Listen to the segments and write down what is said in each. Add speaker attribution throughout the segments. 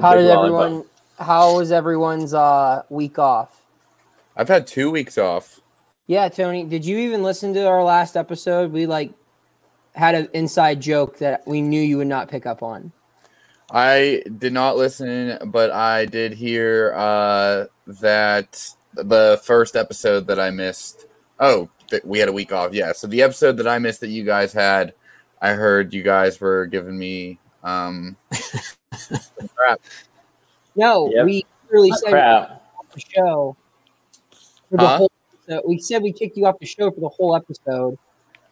Speaker 1: How did everyone? How was everyone's uh, week off?
Speaker 2: I've had two weeks off.
Speaker 1: Yeah, Tony, did you even listen to our last episode? We like had an inside joke that we knew you would not pick up on.
Speaker 2: I did not listen, but I did hear uh, that the first episode that I missed. Oh, that we had a week off. Yeah. So the episode that I missed that you guys had, I heard you guys were giving me um, crap.
Speaker 1: No,
Speaker 3: Yep.
Speaker 1: we really said
Speaker 3: Crap.
Speaker 1: the show for the
Speaker 2: Huh?
Speaker 1: whole. So we said we kicked you off the show for the whole episode,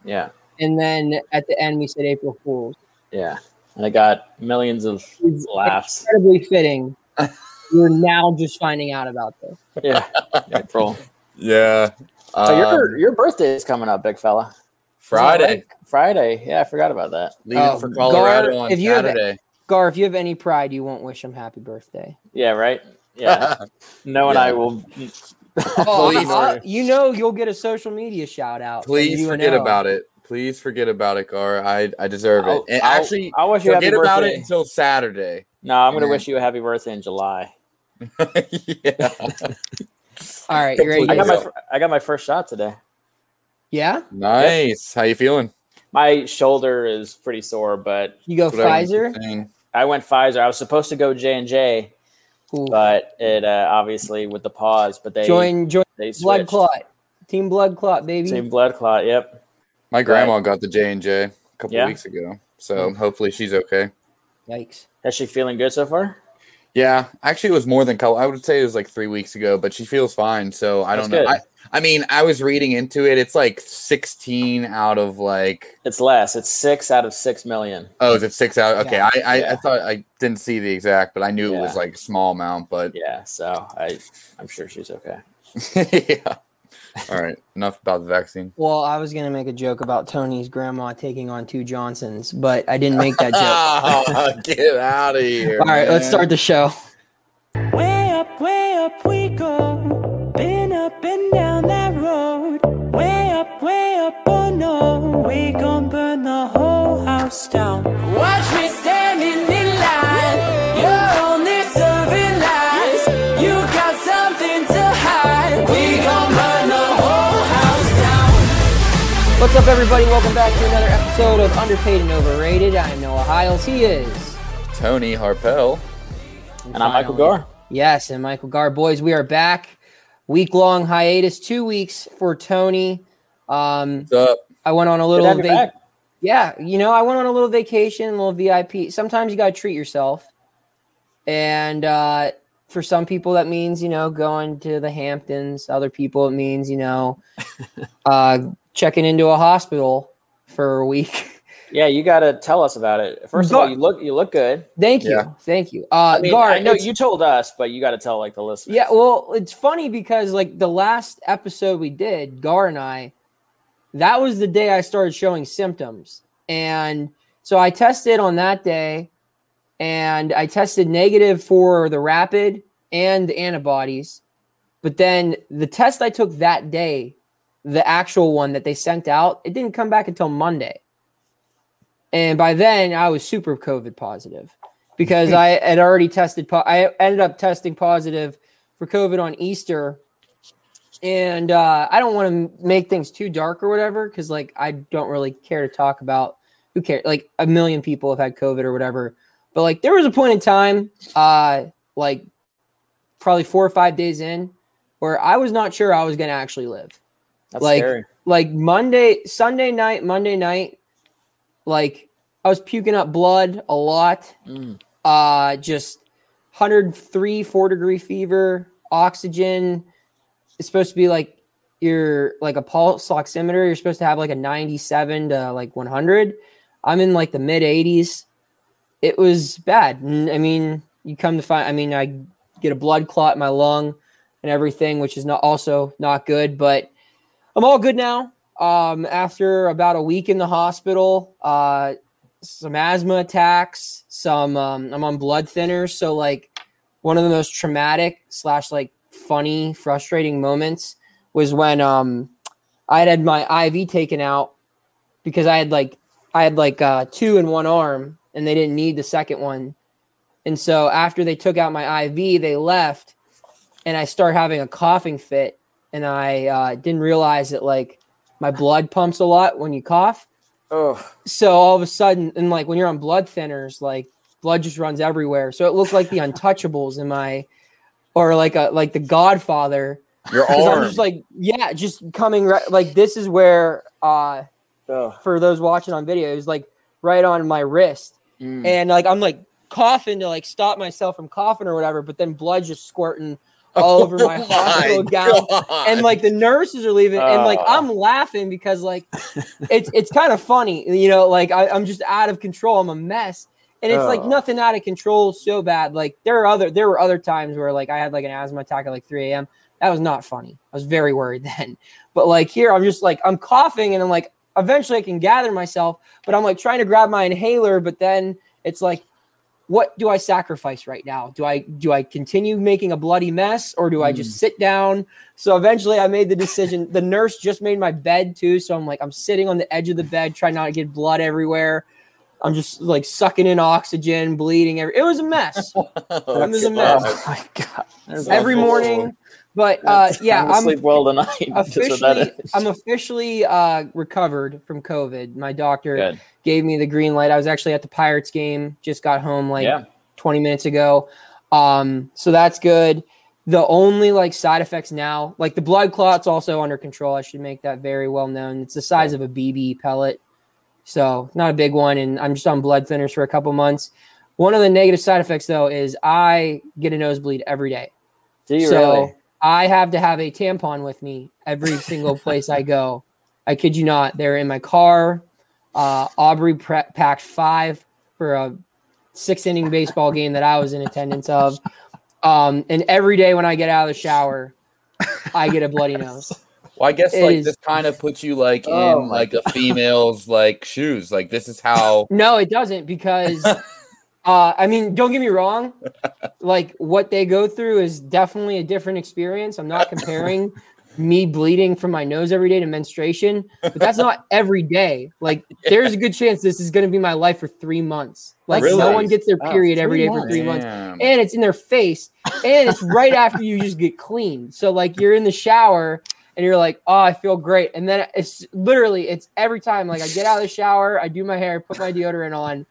Speaker 3: Yeah.
Speaker 1: and then at the end we said April Fools.
Speaker 3: Yeah. And I got millions of
Speaker 1: It's
Speaker 3: laughs.
Speaker 1: incredibly fitting. We're now just finding out about this.
Speaker 3: Yeah. April.
Speaker 2: Yeah.
Speaker 3: So your
Speaker 2: Um,
Speaker 3: your birthday is coming up, big fella. Isn't that
Speaker 2: Friday.
Speaker 3: right? Friday. Yeah, I forgot about that.
Speaker 2: Leaving
Speaker 1: Oh,
Speaker 2: for Colorado
Speaker 1: Gar,
Speaker 2: on
Speaker 1: if you have-
Speaker 2: Saturday.
Speaker 1: Gar, if you have any pride, you won't wish him happy birthday.
Speaker 3: Yeah, right? Yeah. No and
Speaker 2: Yeah.
Speaker 3: I will
Speaker 1: Oh,
Speaker 2: Please.
Speaker 1: uh, you know you'll get a social media shout out.
Speaker 2: Please forget about it. Please forget about it, Gar. I I deserve it.
Speaker 3: I'll-
Speaker 2: And
Speaker 3: I'll-
Speaker 2: actually,
Speaker 3: I'll wish you happy
Speaker 2: about
Speaker 3: birthday.
Speaker 2: it until Saturday.
Speaker 3: No, I'm gonna wish you a happy birthday in July.
Speaker 2: yeah.
Speaker 1: All right, you ready?
Speaker 3: I got my I got my first shot today.
Speaker 1: Yeah,
Speaker 2: Nice. How you feeling?
Speaker 3: My shoulder is pretty sore, but
Speaker 1: you go
Speaker 2: That's what I
Speaker 1: Pfizer.
Speaker 3: I went Pfizer. I was supposed to go J and J, but it uh, obviously with the pause, but they
Speaker 1: Join, join
Speaker 3: they
Speaker 1: blood clot, team blood clot, baby.
Speaker 3: Team blood clot. Yep.
Speaker 2: My grandma got the J and J a couple
Speaker 3: Yeah?
Speaker 2: weeks ago, so hopefully she's okay.
Speaker 1: Yikes!
Speaker 3: Is she feeling good so far?
Speaker 2: Yeah, actually, it was more than couple. I would say it was like three weeks ago, but she feels fine. So I
Speaker 3: That's
Speaker 2: don't know.
Speaker 3: Good.
Speaker 2: I, I mean, I was reading into it. It's like sixteen out of like.
Speaker 3: It's less. It's six out of six million.
Speaker 2: Oh, is it six out? Okay,
Speaker 1: Yeah.
Speaker 2: I, I, I thought I didn't see the exact, but I knew it was like a small amount. But
Speaker 3: Yeah. So I I'm sure she's okay.
Speaker 2: yeah. All right, enough about the vaccine.
Speaker 1: Well, I was gonna make a joke about Tony's grandma taking on two Johnsons, but I didn't make that joke.
Speaker 2: Ah, Get out of here!
Speaker 1: All right, let's start the show.
Speaker 4: Way up, way up we go. Been up and down We gon' burn the whole house down. Watch me standing in line. You're only serving lies. You got something to hide. We gon' burn the whole house down.
Speaker 1: What's up, everybody? Welcome back to another episode of Underpaid and Overrated. I'm Noah Hiles. He is.
Speaker 2: Tony Harpel.
Speaker 3: And I'm Michael
Speaker 1: Finally-
Speaker 3: Gar.
Speaker 1: Yes, and Michael Gar. Boys, we are back. Week long hiatus, two weeks for Tony. Um,
Speaker 2: What's up?
Speaker 1: I went on a little
Speaker 3: have you
Speaker 1: vac-
Speaker 3: back.
Speaker 1: Yeah, you know, I went on a little vacation, a little VIP. Sometimes you got to treat yourself. And uh, for some people, that means, you know, going to the Hamptons. Other people, it means, you know, uh, checking into a hospital for a week.
Speaker 3: Yeah, you got to tell us about it. First of all, you look you look good.
Speaker 1: Thank you.
Speaker 2: Yeah.
Speaker 1: Thank you. Uh,
Speaker 3: I mean,
Speaker 1: Gar,
Speaker 3: I know you told us, but you got to tell like the listeners.
Speaker 1: Yeah, well, it's funny because like the last episode we did, Gar and I, that was the day I started showing symptoms. And so I tested on that day and I tested negative for the rapid and the antibodies. But then the test I took that day, the actual one that they sent out, it didn't come back until Monday. And by then I was super COVID positive because I had already tested. Po- I ended up testing positive for COVID on Easter. And uh, I don't want to make things too dark or whatever because, like, I don't really care to talk about who cares. Like, a million people have had COVID or whatever. But, like, there was a point in time, uh, like, probably four or five days in, where I was not sure I was going to actually live
Speaker 3: That's
Speaker 1: like-
Speaker 3: scary.
Speaker 1: like Monday, Sunday night, Monday night, like I was puking up blood a lot.
Speaker 3: Mm.
Speaker 1: Uh just 103, 4 degree fever, oxygen. It's supposed to be like your like a pulse oximeter. You're supposed to have like a 97 to like 100. I'm in like the mid 80s. It was bad. I mean, you come to find I mean, I get a blood clot in my lung and everything, which is not also not good, but I'm all good now. Um, after about a week in the hospital, uh, some asthma attacks, some um, I'm on blood thinners. So like one of the most traumatic slash like funny, frustrating moments was when um I had had my IV taken out because I had like I had like uh, two in one arm and they didn't need the second one. And so after they took out my IV, they left, and I start having a coughing fit, and I uh, didn't realize that like my blood pumps a lot when you cough.
Speaker 3: Oh,
Speaker 1: So all of a sudden, and like when you're on blood thinners, like blood just runs everywhere. So it looked like the Untouchables in my, or like a like the Godfather.
Speaker 2: Your
Speaker 1: I'm just like yeah, just coming right like this is where uh
Speaker 3: oh.
Speaker 1: for those watching on video, it was like right on my wrist.
Speaker 3: Mm.
Speaker 1: And like I'm like coughing to like stop myself from coughing or whatever, but then blood just squirting all over my
Speaker 2: Oh
Speaker 1: hospital gown.
Speaker 2: God.
Speaker 1: And like the nurses are leaving, and like
Speaker 3: Oh.
Speaker 1: I'm laughing because like it's it's kind of funny, you know. Like I, I'm just out of control. I'm a mess, and it's like
Speaker 3: Oh.
Speaker 1: nothing out of control so bad. Like there are other there were other times where like I had like an asthma attack at like 3 a.m. That was not funny. I was very worried then. But like here, I'm just like I'm coughing, and I'm like eventually I can gather myself, but I'm like trying to grab my inhaler, but then it's like what do I sacrifice right now? Do I do I continue making a bloody mess or do I just hmm. sit down? So eventually I made the decision. The nurse just made my bed too, so I'm like I'm sitting on the edge of the bed trying not to get blood everywhere. I'm just like sucking in oxygen, bleeding. Every, it was a mess it was a mess.
Speaker 3: Oh my god! There's
Speaker 1: every
Speaker 3: awful.
Speaker 1: morning. But uh, yeah,
Speaker 3: I'm sleep well tonight. Just what that
Speaker 1: officially. I'm officially uh, recovered from COVID. My doctor
Speaker 3: good.
Speaker 1: gave me the green light. I was actually at the Pirates game. Just got home like
Speaker 3: yeah.
Speaker 1: 20 minutes ago. Um, so that's good. The only like side effects now, like the blood clot's also under control. I should make that very well known. It's the size of a BB pellet. So not a big one. And I'm just on blood thinners for a couple months. One of the negative side effects though is I get a nosebleed every day.
Speaker 3: Do you
Speaker 1: so
Speaker 3: really?
Speaker 1: I have to have a tampon with me every single place I go. I kid you not. They're in my car. Uh, Aubrey pre- packed five for a six inning baseball game that I was in attendance of. Um, and every day when I get out of the shower, I get a bloody nose.
Speaker 2: Well, I guess like
Speaker 1: is-
Speaker 2: this kind of puts you like
Speaker 3: Oh
Speaker 2: in like a female's like shoes. Like this is how.
Speaker 1: No, it doesn't because uh I mean, don't get me wrong. Like what they go through is definitely a different experience. I'm not comparing me bleeding from my nose every day to menstruation, but that's not every day. Like there's a good chance this is going to be my life for 3 months. Like no one gets their period every
Speaker 3: three
Speaker 1: day for
Speaker 3: months.
Speaker 1: 3 months. And it's in their face and it's right after you just get clean. So like you're in the shower and you're like, "Oh, I feel great." And then it's literally it's every time like I get out of the shower, I do my hair, put my deodorant on,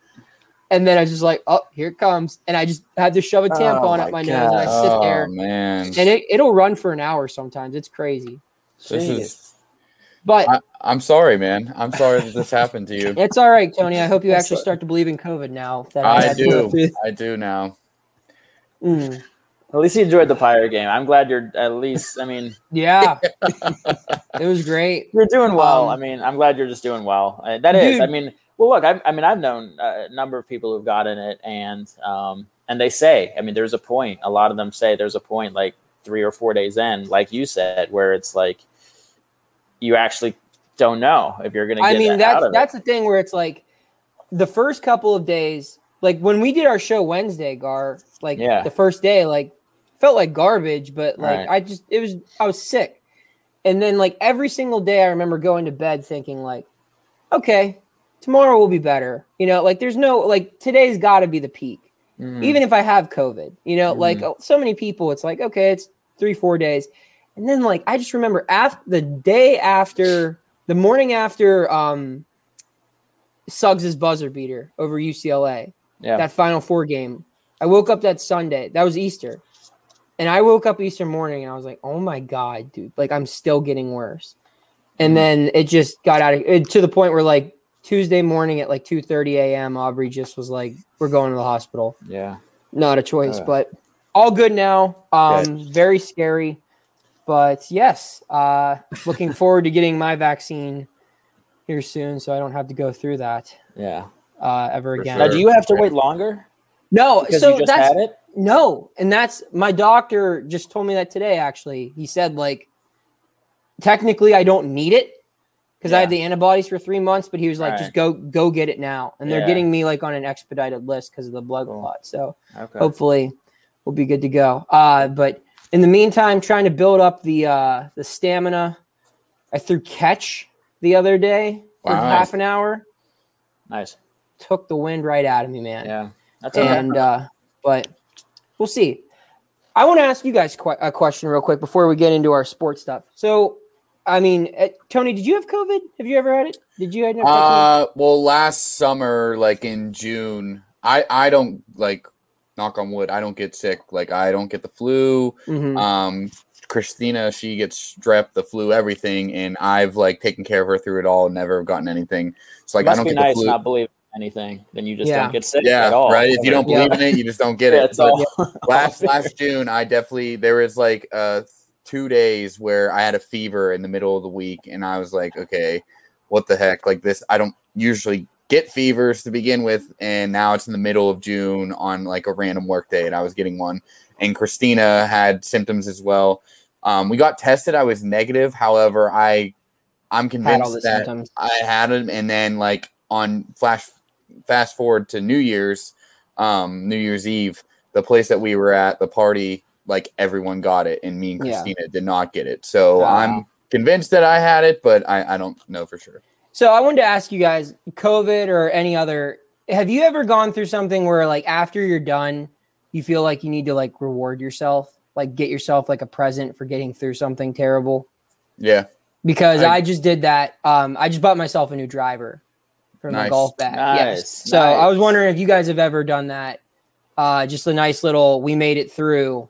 Speaker 1: and then I just like, "Oh, here it comes." And I just had to shove a
Speaker 3: Oh
Speaker 1: tampon
Speaker 3: my
Speaker 1: up my nose and I sit
Speaker 2: oh
Speaker 1: there
Speaker 2: man,
Speaker 1: and it, it'll run for an hour sometimes. It's crazy.
Speaker 2: this
Speaker 3: Jeez.
Speaker 2: is.
Speaker 1: But
Speaker 2: I, I'm sorry, man. I'm sorry that this happened to you.
Speaker 1: it's all right, Tony. I hope you actually start to believe in COVID now. That
Speaker 2: I
Speaker 1: had
Speaker 2: do. I do now.
Speaker 1: Mm,
Speaker 3: At least you enjoyed the Pirate game. I'm glad you're at least. I mean,
Speaker 1: yeah, it was great.
Speaker 3: you're doing well.
Speaker 1: Um,
Speaker 3: I mean, I'm glad you're just doing well. Uh, that is. I mean, well, look. I, I mean, I've known a number of people who've gotten it, and um, and they say, I mean, there's a point. A lot of them say there's a point, like three or four days in, like you said, where it's like you actually don't know if you're going to.
Speaker 1: I mean,
Speaker 3: out
Speaker 1: that's
Speaker 3: it.
Speaker 1: that's the thing where it's like the first couple of days, like when we did our show Wednesday, Gar, like
Speaker 3: Yeah.
Speaker 1: the first day, like felt like garbage, but like
Speaker 3: Right.
Speaker 1: I just it was I was sick. And then like every single day I remember going to bed thinking like, okay, tomorrow will be better. You know, like there's no like today's gotta be the peak.
Speaker 3: Mhm.
Speaker 1: Even if I have COVID, you know, like
Speaker 3: Mhm.
Speaker 1: oh, so many people, it's like, okay, it's three, four days. And then like I just remember after the day after the morning after um Suggs's buzzer beater over UCLA,
Speaker 3: yeah.
Speaker 1: that final four game. I woke up that Sunday. That was Easter. And I woke up Easter morning and I was like, oh my God, dude, like I'm still getting worse.
Speaker 3: Mm-hmm.
Speaker 1: And then it just got out of it to the point where like Tuesday morning at like 2 30 a.m. Aubrey just was like, We're going to the hospital.
Speaker 3: yeah.
Speaker 1: Not a choice,
Speaker 3: Ugh.
Speaker 1: but all good now. Um, very scary. But yes, uh looking forward to getting my vaccine here soon so I don't have to go through that
Speaker 3: Yeah.
Speaker 1: uh ever
Speaker 2: For
Speaker 1: again.
Speaker 3: Now, do you have to wait longer
Speaker 1: No,
Speaker 3: because
Speaker 1: so
Speaker 3: you just
Speaker 1: that's
Speaker 3: had it?
Speaker 1: No, and that's my doctor just told me that today. Actually, he said like technically I don't need it because I had the antibodies for three months, but he was like,
Speaker 3: Right.
Speaker 1: just go go get it now, and they're getting me like on an expedited list because of the blood clot. So
Speaker 3: Okay.
Speaker 1: hopefully we'll be good to go. Uh, but in the meantime, trying to build up the uh the stamina. I threw catch the other day for
Speaker 2: Wow.
Speaker 1: half an hour.
Speaker 3: Nice.
Speaker 1: Took the wind right out of me, man
Speaker 3: Yeah. That's okay.
Speaker 1: and uh, but we'll see. I want to ask you guys que- a question real quick before we get into our sports stuff. So, I mean, uh, Tony, did you have COVID? Have you ever had it? Did you? Have
Speaker 2: Uh, well, last summer, like in June, I I don't like knock on wood. I don't get sick. Like I don't get the flu.
Speaker 1: Mhm.
Speaker 2: Um, Christina, she gets strep, the flu, everything, and I've like taken care of her through it all. Never gotten anything. So like I
Speaker 3: Must
Speaker 2: don't
Speaker 3: be
Speaker 2: get
Speaker 3: nice
Speaker 2: the flu.
Speaker 3: not believing anything. Then you just
Speaker 1: Yeah.
Speaker 3: don't get sick
Speaker 2: yeah,
Speaker 3: at all.
Speaker 2: right. If you don't
Speaker 1: Yeah.
Speaker 2: believe in it, you just don't get
Speaker 3: yeah,
Speaker 2: it. But
Speaker 3: all.
Speaker 2: last last June, I definitely there was like uh two days where I had a fever in the middle of the week, and I was like, okay, what the heck? Like this, I don't usually get fevers to begin with, and now it's in the middle of June on like a random work day, and I was getting one. And Christina had symptoms as well. Um, we got tested. I was negative. However, I I'm
Speaker 1: had all the
Speaker 2: convinced that
Speaker 1: symptoms.
Speaker 2: I had them, and then like on flash fast forward to New Year's, um, New Year's Eve, the place that we were at, the party, like everyone got it, and me and
Speaker 1: Yeah.
Speaker 2: Christina did not get it. So
Speaker 1: Wow.
Speaker 2: I'm convinced that I had it, but I, I don't know for sure.
Speaker 1: So I wanted to ask you guys, COVID or any other, have you ever gone through something where like after you're done, you feel like you need to like reward yourself, like get yourself like a present for getting through something terrible?
Speaker 2: Yeah,
Speaker 1: Because I,
Speaker 2: I-
Speaker 1: just did that. Um, I just bought myself a new driver for my
Speaker 2: Nice.
Speaker 1: golf bag. Yes.
Speaker 3: Nice,
Speaker 1: So I was wondering if you guys have ever done that. Uh, just a nice little, we made it through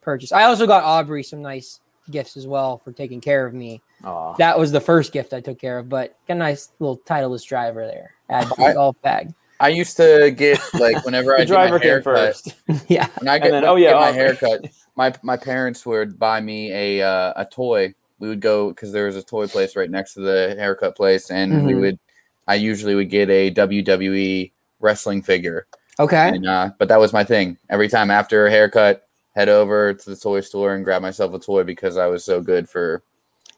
Speaker 1: purchase. I also got Aubrey some nice gifts as well for taking care of me.
Speaker 3: Aw.
Speaker 1: That was the first gift I took care of, but got a nice little titleist driver there. Add to the
Speaker 2: I-
Speaker 1: golf bag.
Speaker 2: I used to get like whenever I
Speaker 3: the
Speaker 2: did my
Speaker 3: driver came
Speaker 2: haircut,
Speaker 3: first.
Speaker 1: yeah.
Speaker 2: when I
Speaker 3: And
Speaker 2: get,
Speaker 3: then,
Speaker 2: when
Speaker 3: oh, yeah,
Speaker 2: get my haircut, my my parents would buy me a uh, a toy. We would go because there was a toy place right next to the haircut place, and we
Speaker 1: Mhm.
Speaker 2: would. I usually would get a WWE wrestling figure.
Speaker 1: Okay.
Speaker 2: And, uh, but that was my thing. Every time after a haircut, head over to the toy store and grab myself a toy because I was so good for.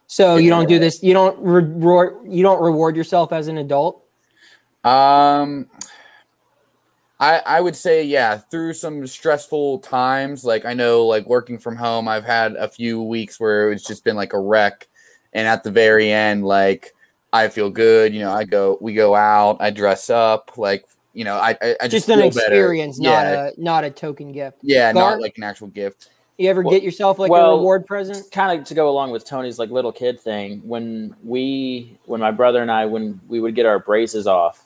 Speaker 1: So you don't do this. You don't reward. You don't reward yourself as an adult.
Speaker 2: Um, I I would say yeah. Through some stressful times, like I know, like working from home, I've had a few weeks where it's just been like a wreck, and at the very end, like I feel good. You know, I go, we go out, I dress up, like you know, I I, I just,
Speaker 1: Just an
Speaker 2: feel better.
Speaker 1: experience, not
Speaker 2: yeah,
Speaker 1: a not a token gift.
Speaker 2: yeah,
Speaker 1: Gar-
Speaker 2: not like an actual gift.
Speaker 1: You ever
Speaker 3: Well-
Speaker 1: get yourself like a reward present?
Speaker 3: kind of to go along with Tony's like little kid thing. When we, when my brother and I, when we would get our braces off,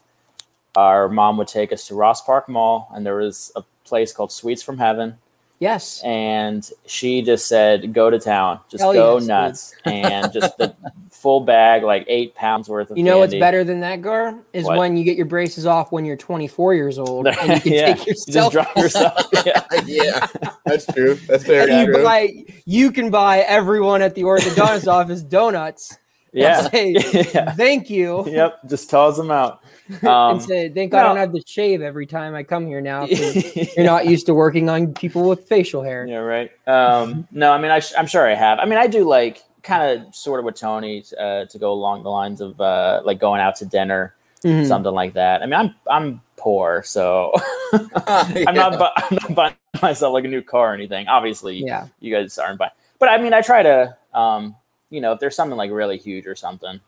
Speaker 3: our mom would take us to Ross Park Mall, and there was a place called Sweets from Heaven,
Speaker 1: Yes.
Speaker 3: and she just said, "Go to town, just
Speaker 1: Hell
Speaker 3: go
Speaker 1: yes, dude.
Speaker 3: nuts," and just the full bag, like eight pounds worth of.
Speaker 1: You know what's better than that, Gar? Is
Speaker 3: What?
Speaker 1: when you get your braces off when you're 24 years old and you can
Speaker 3: Yeah,
Speaker 1: take
Speaker 3: You just
Speaker 1: yourself.
Speaker 3: drop yourself. yeah.
Speaker 2: yeah, that's true. That's very
Speaker 1: and you
Speaker 2: true.
Speaker 1: buy you can buy everyone at the orthodontist office donuts. and
Speaker 3: Yeah.
Speaker 1: say,
Speaker 3: yeah.
Speaker 1: Thank you.
Speaker 3: Yep. Just toss them out. Um,
Speaker 1: and say, thank God I don't have to shave every time I come here now. 'cause You're not used to working on people with facial hair.
Speaker 3: Yeah, right. Um, no, I mean, I sh- I'm sure I have. I mean, I do like kind of sort of with Tony uh, to go along the lines of uh, like going out to dinner,
Speaker 1: Mhm.
Speaker 3: something like that. I mean, I'm I'm poor, so I'm not bu- I'm not buying myself like a new car or anything. Obviously,
Speaker 1: Yeah.
Speaker 3: you guys aren't buying, but I mean, I try to, um, you know, if there's something like really huge or something,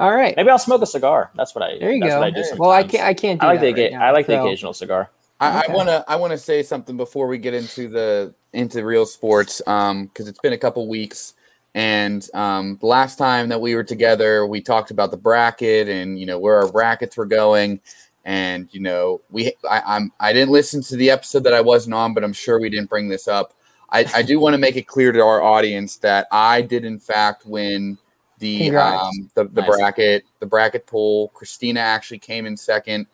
Speaker 1: All right.
Speaker 3: maybe I'll smoke a cigar. That's what I.
Speaker 1: There you
Speaker 3: that's
Speaker 1: go.
Speaker 3: What I do
Speaker 1: well, I can't. I can't do
Speaker 3: I like
Speaker 1: that
Speaker 3: the
Speaker 1: right now,
Speaker 3: I like the occasional cigar.
Speaker 2: I,
Speaker 1: Okay.
Speaker 2: I wanna I wanna say something before we get into the into real sports, um, because it's been a couple weeks, and um, the last time that we were together, we talked about the bracket and you know where our brackets were going, and you know we I, I'm I didn't listen to the episode that I wasn't on, but I'm sure we didn't bring this up. I, I do want to make it clear to our audience that I did in fact win the
Speaker 1: Congrats.
Speaker 2: um the, the
Speaker 3: Nice.
Speaker 2: bracket the bracket pool. Christina actually came in second.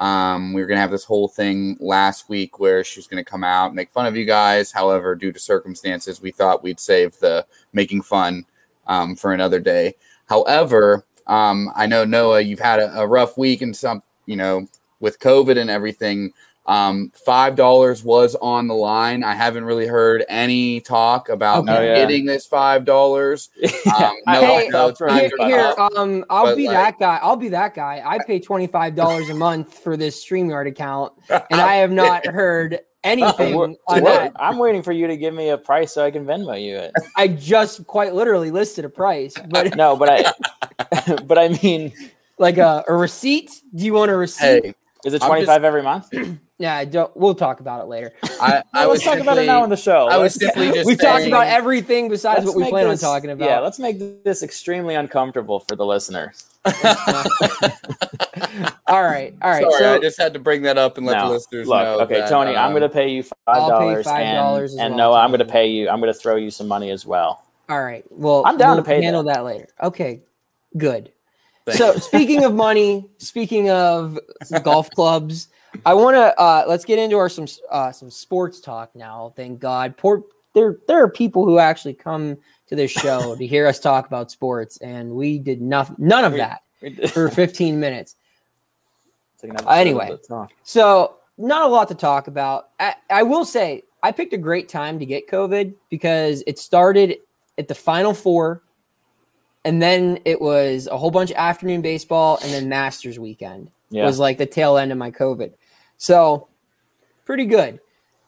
Speaker 2: Um, we were gonna have this whole thing last week where she was gonna come out and make fun of you guys. However, due to circumstances, we thought we'd save the making fun um, for another day. However, um, I know Noah, you've had a, a rough week and some, you know, with COVID and everything. Um, Five dollars was on the line. I haven't really heard any talk about
Speaker 1: Okay.
Speaker 3: Oh, yeah.
Speaker 2: getting this five dollars. Um, no,
Speaker 1: Hey,
Speaker 2: no,
Speaker 3: I'll
Speaker 1: Here, here, um, I'll
Speaker 2: but,
Speaker 1: be
Speaker 2: like-
Speaker 1: that guy. I'll be that guy. I pay twenty five dollars a month for this Streamyard account, and I have not heard anything on
Speaker 3: we're-
Speaker 1: that.
Speaker 3: I'm waiting for you to give me a price so I can Venmo you it.
Speaker 1: I just quite literally listed a price, but
Speaker 3: No, but I, but I mean,
Speaker 1: like a, a receipt. Do you want a receipt?
Speaker 2: Hey,
Speaker 3: is it
Speaker 2: I'm
Speaker 3: 25 every month?
Speaker 1: Yeah, I don't. We'll talk about it later.
Speaker 2: I, I was
Speaker 3: let's talk about it now on the show.
Speaker 2: I was simply just
Speaker 1: We've talked about everything besides what we
Speaker 3: make
Speaker 1: plan
Speaker 3: this-
Speaker 1: on talking about.
Speaker 3: Yeah, let's make this extremely uncomfortable for the listeners.
Speaker 1: all right, all right.
Speaker 2: Sorry,
Speaker 1: so
Speaker 2: I just had to bring that up and let
Speaker 3: No,
Speaker 2: the listeners
Speaker 3: Look,
Speaker 2: know.
Speaker 3: okay,
Speaker 2: that,
Speaker 3: Tony, I'm
Speaker 2: um,
Speaker 3: going to pay you five dollars, and,
Speaker 1: as
Speaker 3: and
Speaker 1: well,
Speaker 3: Noah, I'm going to pay you. I'm going to throw you some money as well.
Speaker 1: all right. Well,
Speaker 3: I'm down to
Speaker 1: we'll
Speaker 3: pay
Speaker 1: Handle that later. Okay, good.
Speaker 2: thank
Speaker 1: So
Speaker 2: you.
Speaker 1: speaking of money, speaking of golf clubs, I want to uh, let's get into our some uh, some sports talk now. Thank God, poor there there are people who actually come to this show to hear us talk about sports, and we did nothing, none of
Speaker 3: We-
Speaker 1: that
Speaker 3: We
Speaker 1: for 15 minutes.
Speaker 3: Take an episode
Speaker 1: Anyway.
Speaker 3: of the talk.
Speaker 1: So not a lot to talk about. I, I will say I picked a great time to get COVID because it started at the Final Four, and then it was a whole bunch of afternoon baseball, and then Masters weekend
Speaker 3: yeah,
Speaker 1: was like the tail end of my COVID. So pretty good.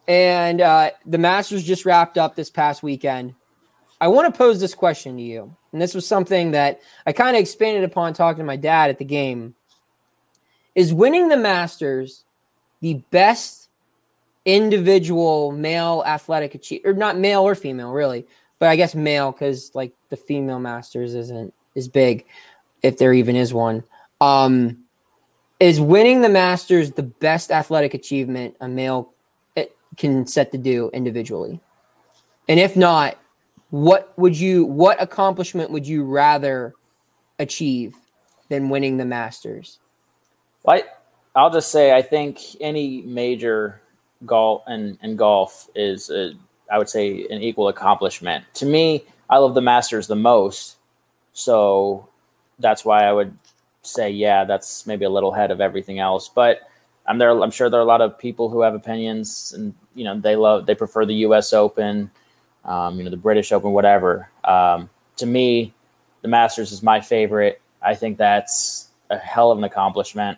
Speaker 1: And uh, the Masters just wrapped up this past weekend. I want to pose this question to you. And this was something that I kind of expanded upon talking to my dad at the game. Is winning the Masters the best individual male athletic achieve or not male or female really, but I guess male because like the female Masters isn't is big if there even is one. Um, is winning the Masters the best athletic achievement a male eh, can set to do individually? And if not, what would you what accomplishment would you rather achieve than winning the Masters?
Speaker 3: Well, I, I'll just say I think any major golf and, and golf is, a, I would say, an equal accomplishment. To me, I love the Masters the most, so that's why I would say, yeah, that's maybe a little ahead of everything else. But I'm there. I'm sure there are a lot of people who have opinions, and you know, they love, they prefer the U.S. Open, um, you know, the British Open, whatever. Um, to me, the Masters is my favorite. I think that's a hell of an accomplishment.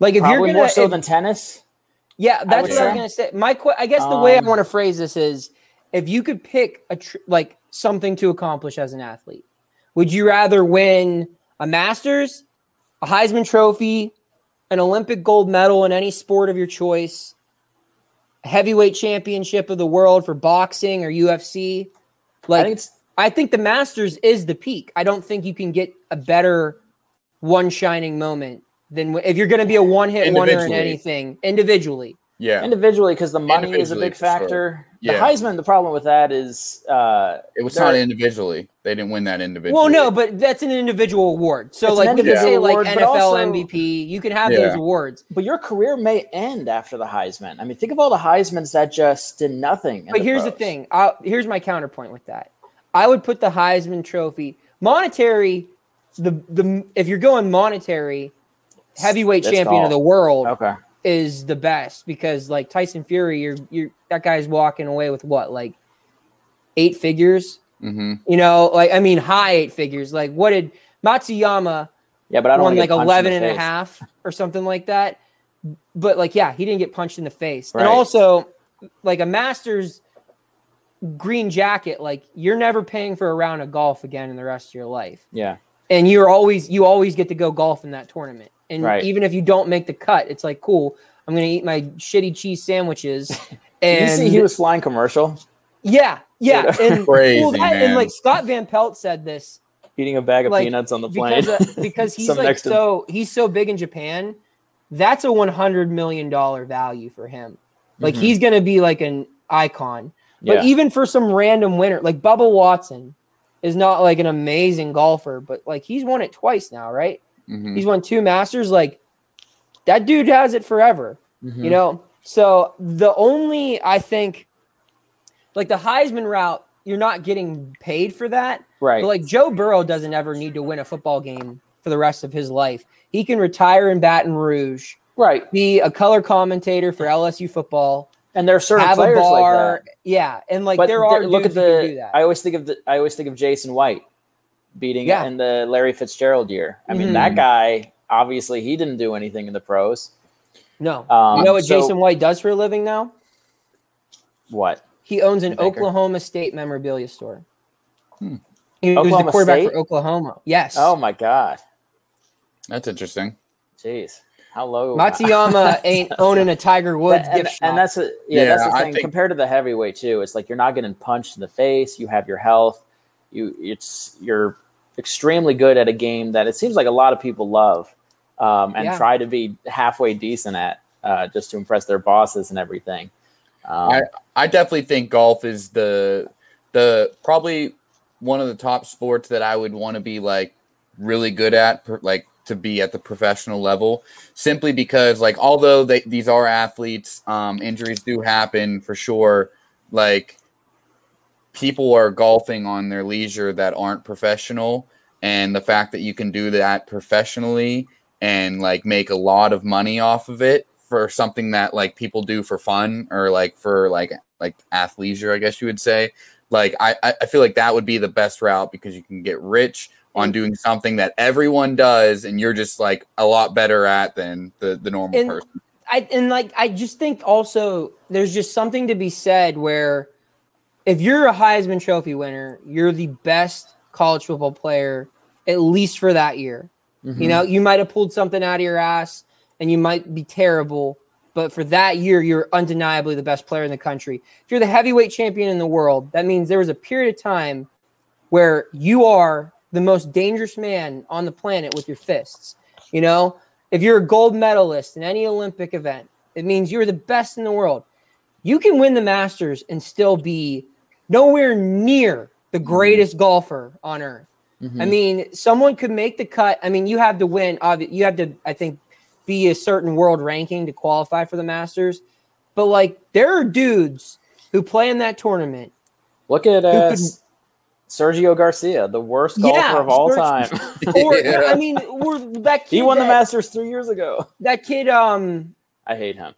Speaker 1: Like if
Speaker 3: Probably
Speaker 1: you're gonna
Speaker 3: more so
Speaker 1: if-
Speaker 3: than tennis.
Speaker 1: Yeah, that's
Speaker 3: would
Speaker 1: what I was gonna say. My, que- I guess the way I
Speaker 3: Um,
Speaker 1: want to phrase this is, if you could pick a tr- like something to accomplish as an athlete, would you rather win a Masters, a Heisman Trophy, an Olympic gold medal in any sport of your choice, a heavyweight championship of the world for boxing or UFC? Like,
Speaker 3: I think it's
Speaker 1: I think the Masters is the peak. I don't think you can get a better one shining moment than wh- if you're going to be a one hit wonder in anything individually.
Speaker 2: yeah,
Speaker 3: individually because the money is a big
Speaker 2: factor. sure.
Speaker 3: Factor.
Speaker 2: Yeah.
Speaker 3: The Heisman, the problem with that is uh,
Speaker 2: it was not individually. They didn't win that individually.
Speaker 1: Well, no, but that's an individual award. So,
Speaker 3: It's
Speaker 1: like
Speaker 3: an
Speaker 1: when they say
Speaker 3: individual
Speaker 1: like
Speaker 3: award,
Speaker 1: NFL
Speaker 3: also-
Speaker 1: MVP, you can have
Speaker 2: Yeah.
Speaker 1: those awards.
Speaker 3: but your career may end after the Heisman. I mean, think of all the Heisman's that just did nothing. in
Speaker 1: But here's the thing. i here's my counterpoint with that. I would put the Heisman Trophy monetary. The the if you're going monetary, heavyweight
Speaker 3: That's
Speaker 1: champion
Speaker 3: all.
Speaker 1: of the world
Speaker 3: Okay.
Speaker 1: Is the best because like Tyson Fury, you're you're that guy's walking away with what like eight figures.
Speaker 2: hmm
Speaker 1: You know, like I mean high eight figures. Like what did Matsuyama
Speaker 3: Yeah, but I don't
Speaker 1: won like
Speaker 3: get
Speaker 1: 11
Speaker 3: the
Speaker 1: and a half or something like that. But like, yeah, he didn't get punched in the face.
Speaker 3: Right.
Speaker 1: And also, like a master's green jacket, like you're never paying for a round of golf again in the rest of your life.
Speaker 3: Yeah.
Speaker 1: And you're always, you always get to go golf in that tournament. And
Speaker 3: Right.
Speaker 1: even if you don't make the cut, it's like, cool, I'm going to eat my shitty cheese sandwiches. And
Speaker 3: you see he was flying commercial,
Speaker 1: yeah, yeah. And,
Speaker 2: Crazy,
Speaker 1: well, that- and like Scott Van Pelt said this
Speaker 3: eating a bag of
Speaker 1: Like,
Speaker 3: peanuts on the plane?
Speaker 1: because, uh, because he's like so he's so big in Japan. That's a one hundred million dollar value for him. Like
Speaker 3: Mhm.
Speaker 1: he's gonna be like an icon. But
Speaker 3: yeah.
Speaker 1: even for some random winner, like Bubba Watson, is not like an amazing golfer, but like he's won it twice now, right?
Speaker 2: Hmm
Speaker 1: He's won two Masters. Like that dude has it forever
Speaker 3: Mhm.
Speaker 1: you know so the only i think like the heisman route you're not getting paid for that
Speaker 3: right.
Speaker 1: but like joe burrow doesn't ever need to win a football game for the rest of his life he can retire in baton rouge
Speaker 3: right.
Speaker 1: be a color commentator for lsu football
Speaker 3: And there are certain
Speaker 1: have a
Speaker 3: players like that.
Speaker 1: yeah and like
Speaker 3: but
Speaker 1: there are
Speaker 3: there- look at
Speaker 1: dudes can do
Speaker 3: the.
Speaker 1: that
Speaker 3: I always think of the. I always think of Jason White beating
Speaker 1: Yeah.
Speaker 3: in the Larry Fitzgerald year. I mean,
Speaker 1: Mhm.
Speaker 3: that guy obviously he didn't do anything in the pros.
Speaker 1: no
Speaker 3: Um,
Speaker 1: you know what
Speaker 3: so-
Speaker 1: jason white does for a living now
Speaker 3: What?
Speaker 1: he owns an
Speaker 3: Banker.
Speaker 1: oklahoma state memorabilia store
Speaker 2: Hmm.
Speaker 1: he was the quarterback
Speaker 3: State?
Speaker 1: for oklahoma yes
Speaker 3: Oh my god.
Speaker 2: That's interesting.
Speaker 3: Jeez. How low?
Speaker 1: Matsuyama ain't owning a Tiger Woods
Speaker 3: and,
Speaker 1: gift shop.
Speaker 3: and that's a, yeah,
Speaker 2: Yeah,
Speaker 3: that's the thing
Speaker 2: think-
Speaker 3: compared to the heavyweight too. It's like you're not getting punched in the face. You have your health. You it's you're extremely good at a game that it seems like a lot of people love um, and
Speaker 1: Yeah.
Speaker 3: try to be halfway decent at uh, just to impress their bosses and everything. Um,
Speaker 2: I definitely think golf is the the probably one of the top sports that I would want to be like really good at, per- like to be at the professional level. Simply because, like, although they, these are athletes, um, injuries do happen for sure. Like, people are golfing on their leisure that aren't professional, and the fact that you can do that professionally and like make a lot of money off of it for something that like people do for fun or like for like like athleisure, I guess you would say. Like I I feel like that would be the best route because you can get rich on mm. doing something that everyone does and you're just like a lot better at than the the normal
Speaker 1: And-
Speaker 2: person.
Speaker 1: I and like I just think also there's just something to be said where if you're a Heisman Trophy winner, you're the best college football player at least for that year.
Speaker 3: mhm.
Speaker 1: You know, you might have pulled something out of your ass and you might be terrible, but for that year, you're undeniably the best player in the country. If you're the heavyweight champion in the world, that means there was a period of time where you are the most dangerous man on the planet with your fists. You know, if you're a gold medalist in any Olympic event, it means you're the best in the world. You can win the Masters and still be nowhere near the greatest golfer on earth.
Speaker 3: Mhm.
Speaker 1: I mean, someone could make the cut. I mean, you have to win. You have to, I think, be a certain world ranking to qualify for the Masters. But like, there are dudes who play in that tournament.
Speaker 3: Look at uh,
Speaker 1: could-
Speaker 3: Sergio Garcia, the worst golfer
Speaker 1: Yeah,
Speaker 3: of all
Speaker 1: Sergio-
Speaker 3: time.
Speaker 1: Or
Speaker 2: Yeah.
Speaker 1: I mean, that kid
Speaker 3: he won the Masters three years ago.
Speaker 1: that kid, um,
Speaker 3: I hate him.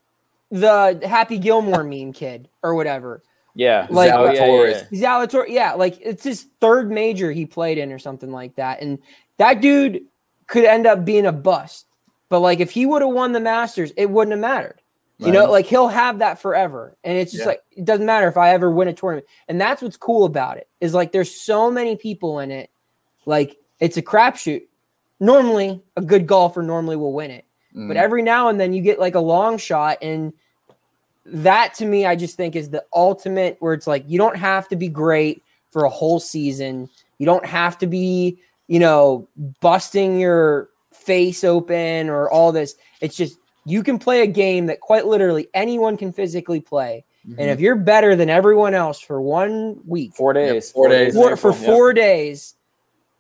Speaker 1: the Happy Gilmore meme kid or whatever.
Speaker 3: Yeah,
Speaker 1: Like-
Speaker 3: oh, yeah, yeah,
Speaker 2: Zalatoris.
Speaker 3: yeah.
Speaker 1: Zalator, yeah, like it's his third major he played in or something like that. And that dude could end up being a bust. But like if he would have won the Masters, it wouldn't have mattered. You know, like he'll have that forever. And it's just
Speaker 2: Yeah.
Speaker 1: like it doesn't matter if I ever win a tournament. And that's what's cool about it. Is like there's so many people in it. Like it's a crapshoot. Normally, a good golfer normally will win it.
Speaker 2: Mm.
Speaker 1: But every now and then you get like a long shot and that to me I just think is the ultimate where it's like you don't have to be great for a whole season. You don't have to be, you know, busting your face open or all this. It's just you can play a game that quite literally anyone can physically play.
Speaker 3: Mhm.
Speaker 1: And if you're better than everyone else for one week,
Speaker 3: four days,
Speaker 2: four days.
Speaker 3: in
Speaker 1: for, for
Speaker 3: yeah.
Speaker 1: four days,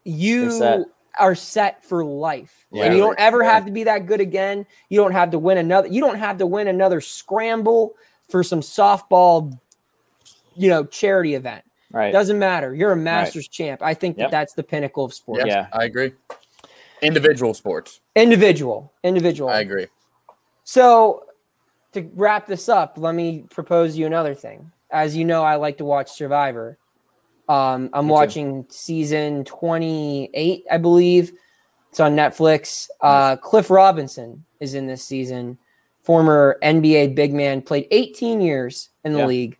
Speaker 3: You're
Speaker 1: you
Speaker 3: set.
Speaker 1: Are set for life.
Speaker 2: Yeah.
Speaker 1: and you don't ever
Speaker 2: Yeah.
Speaker 1: have to be that good again. You don't have to win another. You don't have to win another scramble for some softball, you know, charity event.
Speaker 3: Right.
Speaker 1: Doesn't matter. You're a Masters champ. I think that
Speaker 3: Yep.
Speaker 1: that's the pinnacle of sports.
Speaker 2: Yeah,
Speaker 3: Yeah.
Speaker 2: I agree. Individual sports.
Speaker 1: Individual, individual.
Speaker 2: I agree.
Speaker 1: So to wrap this up, let me propose you another thing. As you know, I like to watch Survivor. Um, I'm
Speaker 3: Me too.
Speaker 1: watching season 28, I believe. It's on Netflix. Uh, Cliff Robinson is in this season. Former NBA big man, played 18 years in the
Speaker 3: Yeah.
Speaker 1: league.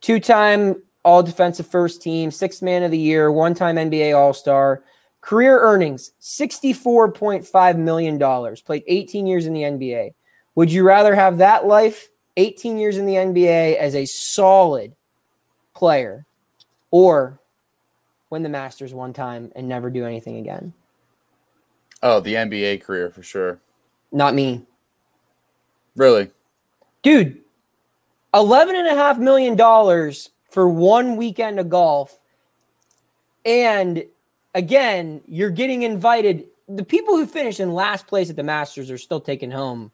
Speaker 1: Two time all defensive first team, sixth man of the year, one time NBA All Star. Career earnings $64.5 million. Played 18 years in the NBA. Would you rather have that life, 18 years in the NBA as a solid player, or win the Masters one time and never do anything again?
Speaker 2: Oh, the NBA career for sure.
Speaker 1: Not me.
Speaker 2: Really?
Speaker 1: Dude, $11.5 million for one weekend of golf. And again, you're getting invited. The people who finish in last place at the Masters are still taking home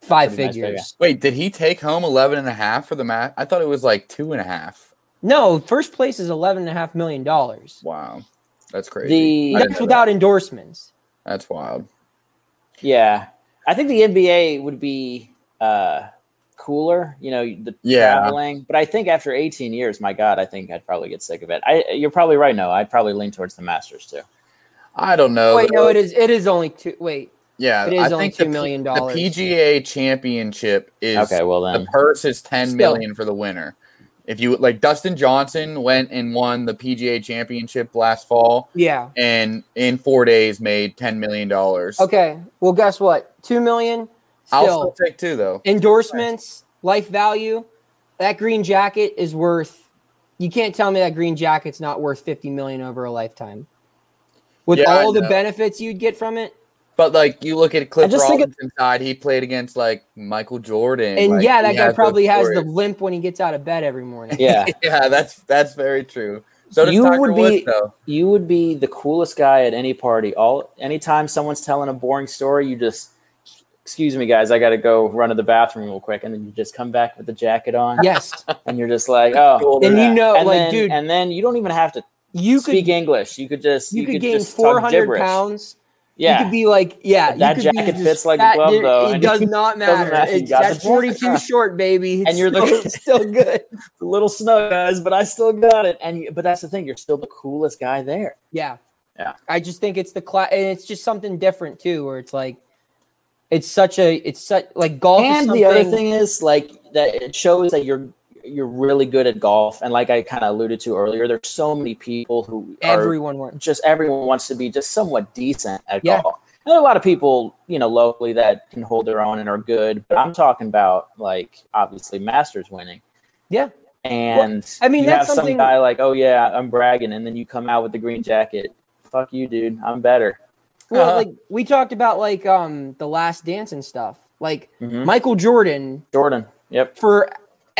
Speaker 1: five
Speaker 3: Pretty nice
Speaker 1: figures.
Speaker 2: Wait, did he take home 11 and a half for the match? I thought it was like two and a half.
Speaker 1: No, first place is $11.5 million.
Speaker 2: Wow. That's crazy.
Speaker 3: The-
Speaker 1: That's without endorsements.
Speaker 2: That's wild.
Speaker 3: Yeah, I think the NBA would be uh, cooler. You know, the
Speaker 2: Yeah.
Speaker 3: traveling. But I think after 18 years, my God, I think I'd probably get sick of it. I, you're probably right. No, I'd probably lean towards the Masters too.
Speaker 2: I don't know.
Speaker 1: Wait, no, it is. It is only two. Wait,
Speaker 2: Yeah,
Speaker 1: it is
Speaker 2: I
Speaker 1: only
Speaker 2: think the
Speaker 1: $2
Speaker 2: The. PGA championship is
Speaker 3: Okay, well then the
Speaker 2: purse is ten
Speaker 1: Still.
Speaker 2: million for the winner. If you like Dustin Johnson went and won the PGA championship last fall
Speaker 1: Yeah.
Speaker 2: and in four days made ten million dollars.
Speaker 1: Okay. Well, guess what? Two million.
Speaker 2: I'll
Speaker 1: Still,
Speaker 2: still take two though.
Speaker 1: endorsements, life value. That green jacket is worth. You can't tell me that green jacket's not worth fifty million over a lifetime. With
Speaker 2: Yeah,
Speaker 1: all the benefits you'd get from it,
Speaker 2: But like you look at Cliff
Speaker 3: just think it-
Speaker 2: Robinson side, he played against like Michael Jordan.
Speaker 1: and
Speaker 2: like,
Speaker 1: yeah, that guy
Speaker 2: those
Speaker 1: probably has the limp when he gets out of bed every morning.
Speaker 3: Yeah.
Speaker 2: Yeah, that's that's very true. So does
Speaker 3: You
Speaker 2: Tiger
Speaker 3: would
Speaker 2: Woods
Speaker 3: be-
Speaker 2: though.
Speaker 3: you would be the coolest guy at any party. All anytime someone's telling a boring story, you just excuse me, guys, I got to go run to the bathroom real quick, and then you just come back with the jacket on,
Speaker 1: Yes,
Speaker 3: and you're just like, oh,
Speaker 1: and you know,
Speaker 3: and
Speaker 1: like,
Speaker 3: then,
Speaker 1: dude,
Speaker 3: and then you don't even have to
Speaker 1: you could
Speaker 3: speak English. You could just
Speaker 1: you, could gain four hundred pounds.
Speaker 3: Yeah,
Speaker 1: You could be like, yeah,
Speaker 3: That
Speaker 1: you could be
Speaker 3: jacket fits like a glove, though,
Speaker 1: It does not matter.
Speaker 3: matter.
Speaker 1: It's, that's forty-two
Speaker 3: on.
Speaker 1: short, baby. It's
Speaker 3: And you're the-
Speaker 1: still, it's still good.
Speaker 3: a little snug, guys, but I still got it. And you, but that's the thing, you're still the coolest guy there.
Speaker 1: Yeah.
Speaker 3: Yeah.
Speaker 1: I just think it's the class, and it's just something different too, where it's like, it's such a, it's such like golf. is
Speaker 3: and the other thing is like that it shows that you're you're really good at golf and like i kind of alluded to earlier there's so many people who are
Speaker 1: everyone wants.
Speaker 3: just everyone wants to be just somewhat decent at
Speaker 1: Yeah.
Speaker 3: golf and there are a lot of people you know locally that can hold their own and are good but i'm talking about like obviously masters winning
Speaker 1: Yeah.
Speaker 3: and
Speaker 1: I mean,
Speaker 3: you
Speaker 1: that's
Speaker 3: have
Speaker 1: something-
Speaker 3: some guy like oh yeah i'm bragging and then you come out with the green jacket fuck you dude i'm better
Speaker 1: Well,
Speaker 2: Uh-huh.
Speaker 1: like we talked about, like um, the Last Dance and stuff. Like
Speaker 3: Mhm.
Speaker 1: Michael Jordan,
Speaker 3: jordan yep
Speaker 1: for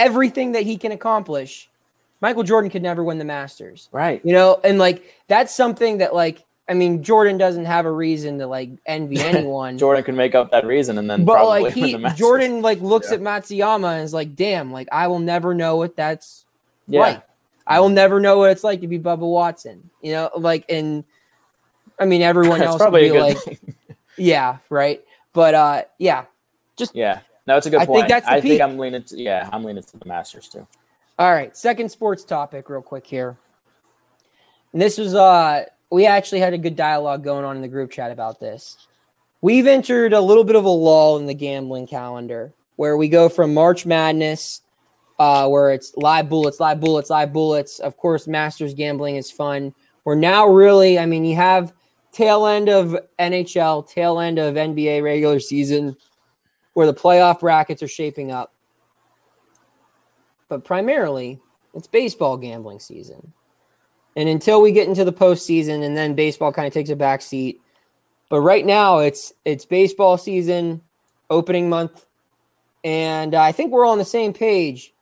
Speaker 1: everything that he can accomplish, Michael Jordan could never win the Masters.
Speaker 3: right
Speaker 1: You know, and like that's something that like I mean, Jordan doesn't have a reason to like envy anyone.
Speaker 3: jordan can make up that reason and then
Speaker 1: but
Speaker 3: probably
Speaker 1: like he
Speaker 3: the Masters.
Speaker 1: Jordan like looks
Speaker 2: Yeah.
Speaker 1: at Matsuyama and is like, damn, like I will never know what that's
Speaker 3: yeah
Speaker 1: like. I will never know what it's like to be Bubba Watson. You know, like and I mean everyone else would
Speaker 3: probably
Speaker 1: be like,
Speaker 3: thing.
Speaker 1: yeah, right. But uh yeah.
Speaker 3: Just yeah, no, it's a good
Speaker 1: I think
Speaker 3: point.
Speaker 1: that's the
Speaker 3: I
Speaker 1: peak.
Speaker 3: think I'm leaning. To, yeah, I'm leaning to the Masters too.
Speaker 1: All right, second sports topic, real quick here. And this was uh we actually had a good dialogue going on in the group chat about this. We've entered a little bit of a lull in the gambling calendar where we go from March Madness, uh, where it's live bullets, live bullets, live bullets. Of course, Masters gambling is fun. We're now really, I mean, you have tail end of NHL, tail end of NBA regular season, where the playoff brackets are shaping up but primarily it's baseball gambling season. And until we get into the postseason, and then baseball kind of takes a back seat. But right now, it's it's baseball season, opening month, and I think we're all on the same page.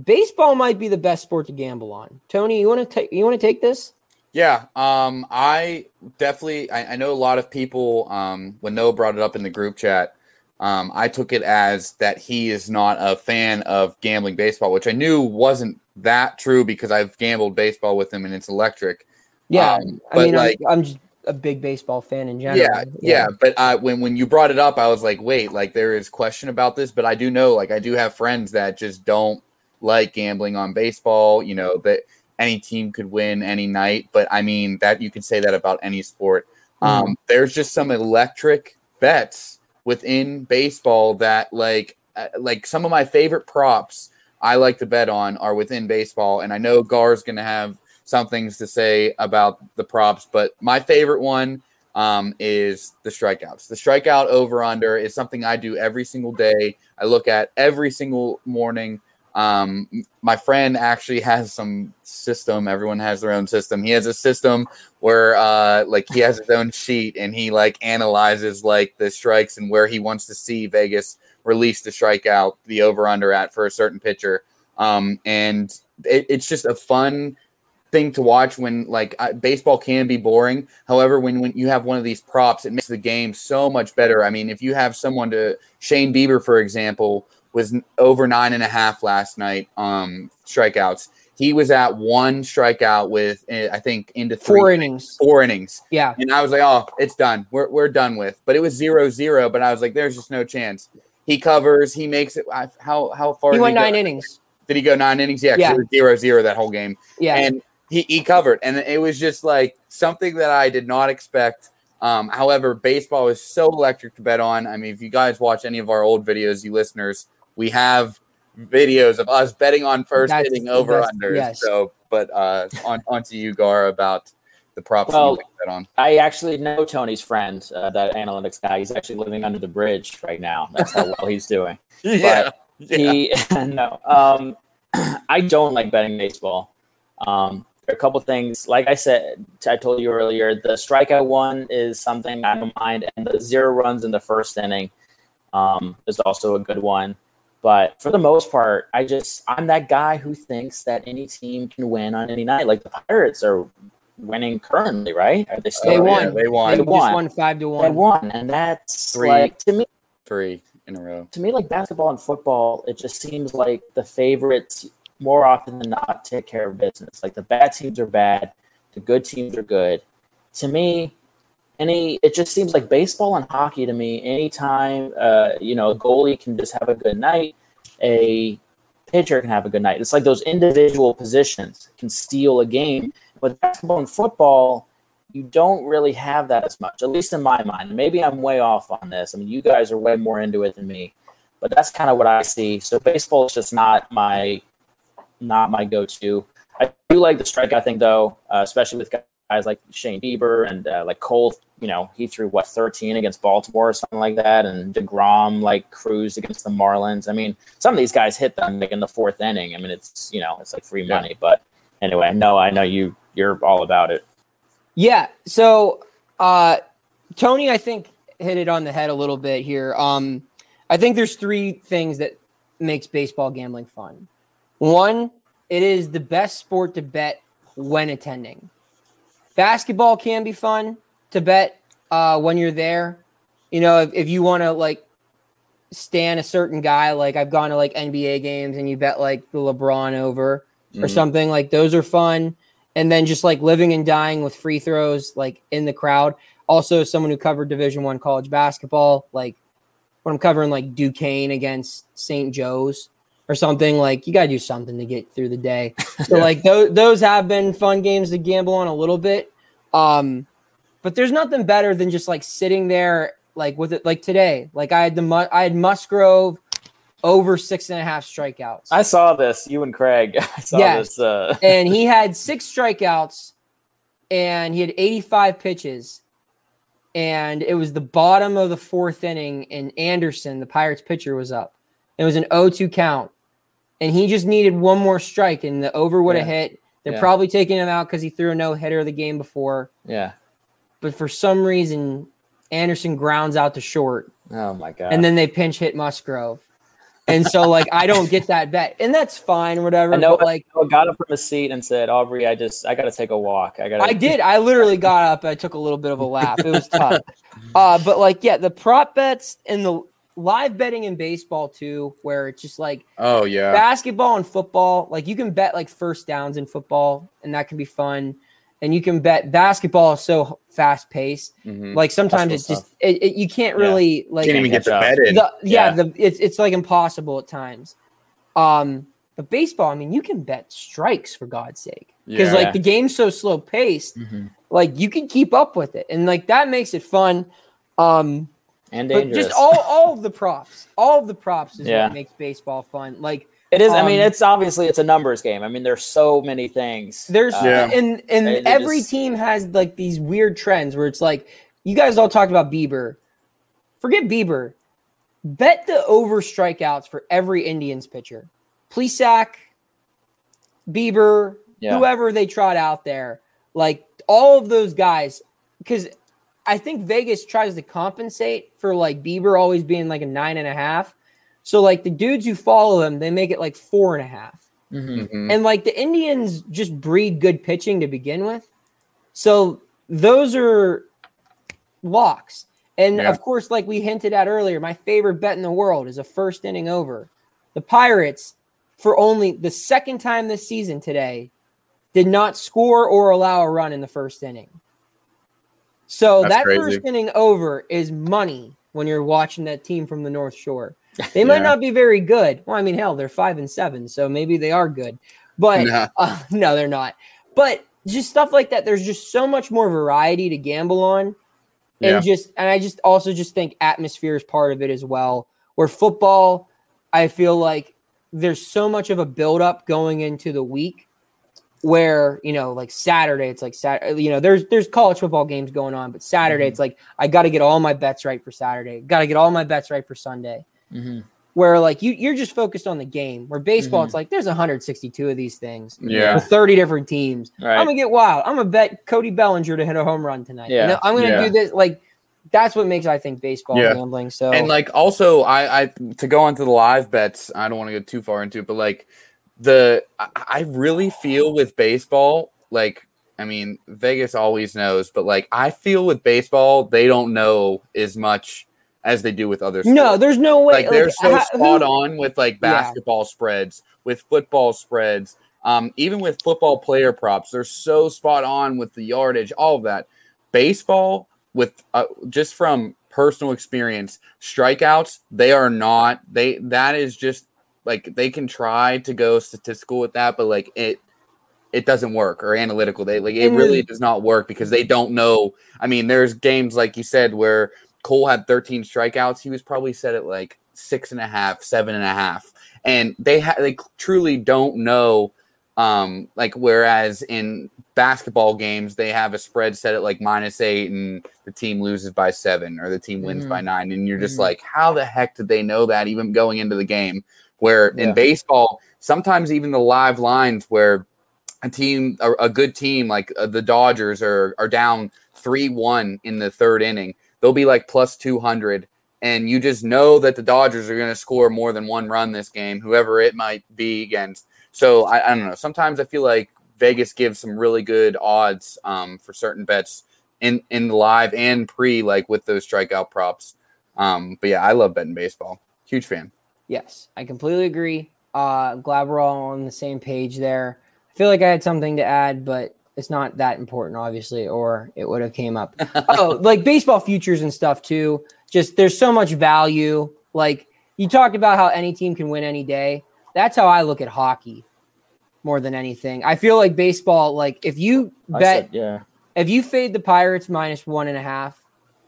Speaker 1: Baseball might be the best sport to gamble on. Tony, you want to take you want to take this?
Speaker 2: Yeah, um, I definitely I, I know a lot of people. Um, when Noah brought it up in the group chat, um, I took it as that he is not a fan of gambling baseball, which I knew wasn't that true because I've gambled baseball with him and it's electric.
Speaker 1: Yeah,
Speaker 2: Um,
Speaker 1: I mean,
Speaker 2: like,
Speaker 1: I'm, I'm just a big baseball fan in general.
Speaker 2: yeah, yeah, But uh, when when you brought it up, I was like, wait, like there is question about this, but I do know, like I do have friends that just don't like gambling on baseball. You know that any team could win any night, but I mean that you could say that about any sport. Um, there's just some electric bets within baseball that like uh, like some of my favorite props I like to bet on are within baseball, and I know Gar's going to have some things to say about the props, but my favorite one um, is the strikeouts. The strikeout over under is something I do every single day. I look at every single morning. Um, my friend actually has some system. Everyone has their own system. He has a system where, uh, like, he has his own sheet and he like analyzes like the strikes and where he wants to see Vegas release the strikeout, the over under at for a certain pitcher. Um, and it, it's just a fun thing to watch when like baseball can be boring. However, when when you have one of these props, it makes the game so much better. I mean, if you have someone to Shane Bieber, for example, was over nine and a half last night. Um, strikeouts. He was at one strikeout with uh, I think into three,
Speaker 1: Four innings.
Speaker 2: four innings.
Speaker 1: Yeah.
Speaker 2: And I was like, oh, it's done. We're, we're done with. But it was zero zero. But I was like, there's just no chance. He covers. He makes it. I, how how far
Speaker 1: He went
Speaker 2: go?
Speaker 1: nine innings.
Speaker 2: Did he go nine innings? Yeah,
Speaker 1: Yeah.
Speaker 2: it was zero zero that whole game.
Speaker 1: Yeah.
Speaker 2: And he, he covered. And it was just like something that I did not expect. Um, however, baseball is so electric to bet on. I mean, if you guys watch any of our old videos, you listeners, we have videos of us betting on first
Speaker 1: That's-
Speaker 2: hitting over
Speaker 1: that's-
Speaker 2: unders.
Speaker 1: yes.
Speaker 2: So, but uh, on onto you, Gar, about the props
Speaker 3: Well,
Speaker 2: you bet on.
Speaker 3: I actually know Tony's friend, uh, that analytics guy. He's actually living under the bridge right now. That's how well he's doing.
Speaker 2: Yeah, yeah.
Speaker 3: He no. Um, I don't like betting baseball. Um, there are a couple things. Like I said, I told you earlier, the strikeout one is something I don't mind, and the zero runs in the first inning um, is also a good one. But for the most part, I just I'm that guy who thinks that any team can win on any night. Like the Pirates are winning currently, right? Are they still?
Speaker 1: They won.
Speaker 2: yeah, they
Speaker 1: They
Speaker 2: won
Speaker 1: just
Speaker 3: won.
Speaker 1: won five to one.
Speaker 3: They won, and that's
Speaker 2: Three.
Speaker 3: like to me
Speaker 2: three in a row.
Speaker 3: to me, like basketball and football, it just seems like the favorites more often than not take care of business. Like the bad teams are bad, the good teams are good. To me, any it just seems like baseball and hockey to me. Anytime uh, you know a goalie can just have a good night, a pitcher can have a good night. It's like those individual positions can steal a game. With basketball and football, you don't really have that as much, at least in my mind. Maybe I'm way off on this. I mean, you guys are way more into it than me, but that's kind of what I see. So baseball is just not my not my go-to. I do like the strikeout thing though, uh, especially with guys like Shane Bieber and uh, like Cole. You know, he threw what 13 against Baltimore or something like that, and Degrom like cruised against the Marlins. I mean, some of these guys hit them like in the fourth inning. I mean, it's you know, it's like free
Speaker 2: Yeah.
Speaker 3: money. But anyway, no, I know you you're all about it.
Speaker 1: Yeah. So uh Tony, I think, hit it on the head a little bit here. Um, I think there's three things that makes baseball gambling fun. One, it is the best sport to bet when attending. Basketball can be fun to bet uh, when you're there. You know, if, if you want to like stand a certain guy, like I've gone to like NBA games and you bet like the LeBron over or
Speaker 2: Mhm.
Speaker 1: something like those are fun. And then just like living and dying with free throws like in the crowd. Also, someone who covered Division One college basketball, like when I'm covering like Duquesne against St. Joe's or something, like you gotta do something to get through the day. So
Speaker 2: Yeah.
Speaker 1: like those those have been fun games to gamble on a little bit. Um, but there's nothing better than just like sitting there like with it like today. Like I had the Mu- I had Musgrove over six and a half strikeouts.
Speaker 3: I saw this. You and Craig. I saw
Speaker 1: Yes.
Speaker 3: this. Uh,
Speaker 1: and he had six strikeouts and he had 85 pitches and it was the bottom of the fourth inning and anderson the pirates pitcher was up it was an 0-2 count and he just needed one more strike and the over would have
Speaker 3: Yeah.
Speaker 1: hit they're
Speaker 3: Yeah.
Speaker 1: probably taking him out because he threw a no-hitter of the game before
Speaker 3: yeah.
Speaker 1: But for some reason anderson grounds out to short
Speaker 3: Oh my god.
Speaker 1: and then they pinch hit musgrove and so like i don't get that bet and that's fine whatever
Speaker 3: I know,
Speaker 1: but like
Speaker 3: I got up from his seat and said, "Aubrey, I just I got to take a walk. I got."
Speaker 1: I did. I literally got up. I took a little bit of a lap. It was tough. Uh, but like, yeah, the prop bets and the live betting in baseball too, where it's just like
Speaker 2: Oh yeah.
Speaker 1: basketball and football. Like you can bet like first downs in football, and that can be fun. And you can bet basketball is so fast paced.
Speaker 2: Mhm.
Speaker 1: Like sometimes
Speaker 3: Basketball
Speaker 1: it's just it, it- you can't
Speaker 3: Yeah.
Speaker 1: really like
Speaker 2: Can't even get the bet in.
Speaker 1: the, yeah,
Speaker 3: Yeah.
Speaker 1: the it's it's like impossible at times. Um, but baseball, I mean, you can bet strikes for God's sake because
Speaker 2: Yeah.
Speaker 1: like the game's so slow paced
Speaker 3: Mhm.
Speaker 1: like you can keep up with it and like that makes it fun um
Speaker 3: and
Speaker 1: but
Speaker 3: dangerous.
Speaker 1: just all all of the props all of the props is
Speaker 3: Yeah.
Speaker 1: what makes baseball fun like
Speaker 3: it is. I mean,
Speaker 1: um,
Speaker 3: it's obviously it's a numbers game. I mean, there's so many things.
Speaker 1: there's
Speaker 3: Uh,
Speaker 2: Yeah.
Speaker 1: and and
Speaker 3: They- they
Speaker 1: every
Speaker 3: just-
Speaker 1: team has like these weird trends where it's like you guys all talked about bieber forget bieber bet the over strikeouts for every indians pitcher plesac bieber
Speaker 3: Yeah.
Speaker 1: whoever they trot out there, like all of those guys, because I think Vegas tries to compensate for like Bieber always being like a nine and a half. So like the dudes who follow him, they make it like four and a half.
Speaker 3: Mhm.
Speaker 2: Mhm.
Speaker 1: And like the Indians just breed good pitching to begin with. So those are locks. And
Speaker 2: Yeah.
Speaker 1: of course, like we hinted at earlier, my favorite bet in the world is a first inning over. The Pirates, for only the second time this season today, did not score or allow a run in the first inning. So
Speaker 2: That's
Speaker 1: that
Speaker 2: crazy.
Speaker 1: first inning over is money when you're watching that team from the North Shore. They might not be very good. Well, I mean, hell, they're five and seven, so maybe they are good. But
Speaker 2: Nah.
Speaker 1: uh, no, they're not. But just stuff like that. There's just so much more variety to gamble on, and
Speaker 2: Yeah.
Speaker 1: just and I just also just think atmosphere is part of it as well. Where football, I feel like there's so much of a buildup going into the week where you know like saturday it's like saturday you know there's there's college football games going on but saturday
Speaker 3: Mhm.
Speaker 1: it's like i got to get all my bets right for saturday got to get all my bets right for sunday
Speaker 3: Mhm.
Speaker 1: where like you you're just focused on the game where baseball
Speaker 3: Mhm.
Speaker 1: it's like there's 162 of these things
Speaker 2: Yeah.
Speaker 1: with 30 different teams
Speaker 3: Right.
Speaker 1: i'm gonna get wild i'm gonna bet cody bellinger to hit a home run tonight You
Speaker 3: Yeah.
Speaker 1: know, i'm gonna
Speaker 2: Yeah.
Speaker 1: do this like that's what makes i think baseball
Speaker 2: Yeah.
Speaker 1: gambling so
Speaker 2: And like also, I I to go into the live bets. I don't want to go too far into it, but like the I, I really feel with baseball, like I mean Vegas always knows, but like I feel with baseball, they don't know as much as they do with other. sports.
Speaker 1: no there's no way
Speaker 2: like they're so
Speaker 1: ha- who-
Speaker 2: spot on with like
Speaker 1: Yeah.
Speaker 2: basketball spreads, with football spreads, um, even with football player props. They're so spot on with the yardage, all of that. Baseball, with uh, just from personal experience, strikeouts they are not they that is just like they can try to go statistical with that, but like it it doesn't work or analytical. They like it really does not work because they don't know. I mean, there's games like you said where Cole had 13 strikeouts. He was probably set at like six and a half, seven and a half, and they ha- they truly don't know. Um, like whereas in basketball games they have a spread set at like minus eight, and the team loses by seven or the team wins
Speaker 3: Mhm.
Speaker 2: by nine, and you're just
Speaker 1: Mhm.
Speaker 2: like, how the heck did they know that even going into the game? Where in baseball, sometimes even the live lines where a team, a, a good team like uh, the Dodgers are are down three one in the third inning, they'll be like plus two hundred, and you just know that the Dodgers are going to score more than one run this game, whoever it might be against. So I, I don't know. Sometimes I feel like Vegas gives some really good odds um, for certain bets in in live and pre, like with those strikeout props. Um, but yeah, I love betting baseball. Huge fan.
Speaker 1: Yes, I completely agree. Uh, I'm glad we're all on the same page there. I feel like I had something to add, but it's not that important, obviously, or it would have came up. oh, like baseball futures and stuff too. Just there's so much value. Like you talked about how any team can win any day. That's how I look at hockey more than anything. I feel like baseball, like if you bet
Speaker 3: said, yeah.
Speaker 1: if you fade the Pirates minus one and a half